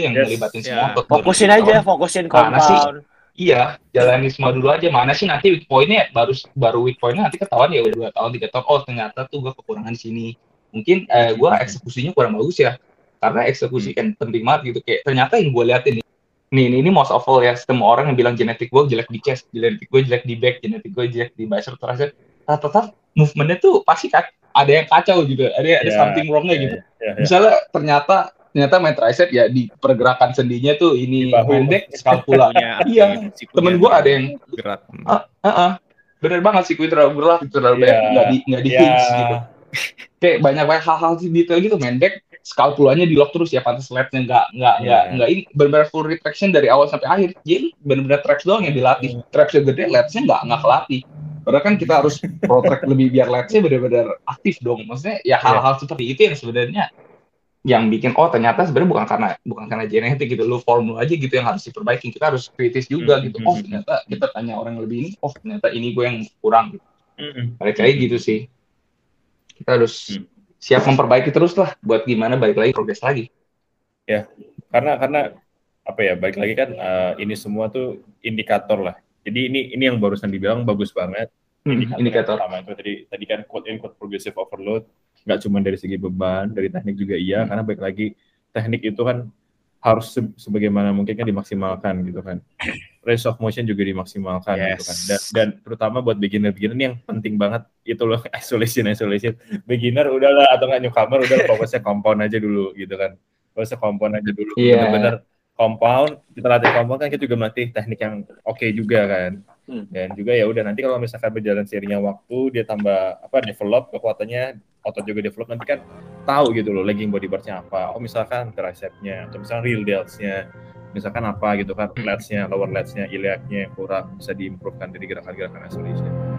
yang Yes. ngelibatin Ya. semua otot. fokusin aja fokusin compound iya jalani semua dulu aja. Mana sih nanti weak pointnya? Baru baru weak pointnya nanti ketahuan ya udah dua tahun tiga tahun. Oh ternyata tuh gua kekurangan di sini. Mungkin eh, gua eksekusinya kurang bagus ya. Karena eksekusi kan penting banget gitu. Kayak ternyata yang gue liatin nih nih ini, ini most of all ya semua orang yang bilang genetik gue jelek di chest genetik gue jelek di back genetik gue jelek di bicep tricep rata-rata movementnya tuh pasti kan ada yang kacau gitu. Ada ada Ya, something wrongnya gitu. Iya, iya. misalnya ternyata ternyata main tricep ya di pergerakan sendinya tuh ini pendek scapula Punya iya sikunya temen gue ada yang gerak. ah ah, ah. bener banget sih terlalu berat terlalu Iya. banyak nggak di nggak di Ya, hinge gitu kayak banyak banyak hal-hal sih detail gitu mendek scapulanya di lock terus ya pantas latnya nggak nggak Iya. nggak nggak ini benar full retraction dari awal sampai akhir jadi benar-benar traps doang yang dilatih Hmm. trapsnya gede latsnya nggak nggak kelatih Padahal kan kita harus protract lebih biar latsnya benar-benar aktif dong. Maksudnya ya hal-hal seperti itu yang sebenarnya yang bikin oh ternyata sebenarnya bukan karena bukan karena genetik gitu. Lu form lu aja gitu yang harus diperbaiki. Kita harus kritis juga Hmm, gitu. Hmm, oh hmm. ternyata kita tanya orang yang lebih ini oh ternyata ini gue yang kurang gitu. Balik lagi gitu sih. Kita harus Hmm. siap memperbaiki terus lah buat gimana balik lagi progres lagi. Karena karena apa ya balik lagi kan eh, ini semua tuh indikator lah. Jadi ini ini yang barusan dibilang bagus banget. Hmm, indikator, yang indikator. pertama itu tadi tadi kan quote in quote progressive overload nggak cuma dari segi beban dari teknik juga iya Hmm. karena balik lagi teknik itu kan harus se- sebagaimana mungkin kan dimaksimalkan gitu kan range of motion juga dimaksimalkan gitu kan Yes. dan, dan terutama buat beginner beginner ini yang penting banget itu loh <laughs> isolation isolation beginner udahlah atau nggak newcomer udah fokusnya compound aja dulu gitu kan usah compound aja dulu Iya. bener-bener compound kita latih compound kan kita juga melatih teknik yang oke juga kan. Hmm. dan juga ya udah nanti kalau misalkan berjalan seiringnya waktu dia tambah apa develop kekuatannya otot juga develop nanti kan tahu gitu loh legging body partnya apa. Oh misalkan tricepnya atau misalkan real deltsnya misalkan apa gitu kan lats-nya lower lats-nya iliaknya kurang bisa diimprovekan dari gerakan-gerakan isolation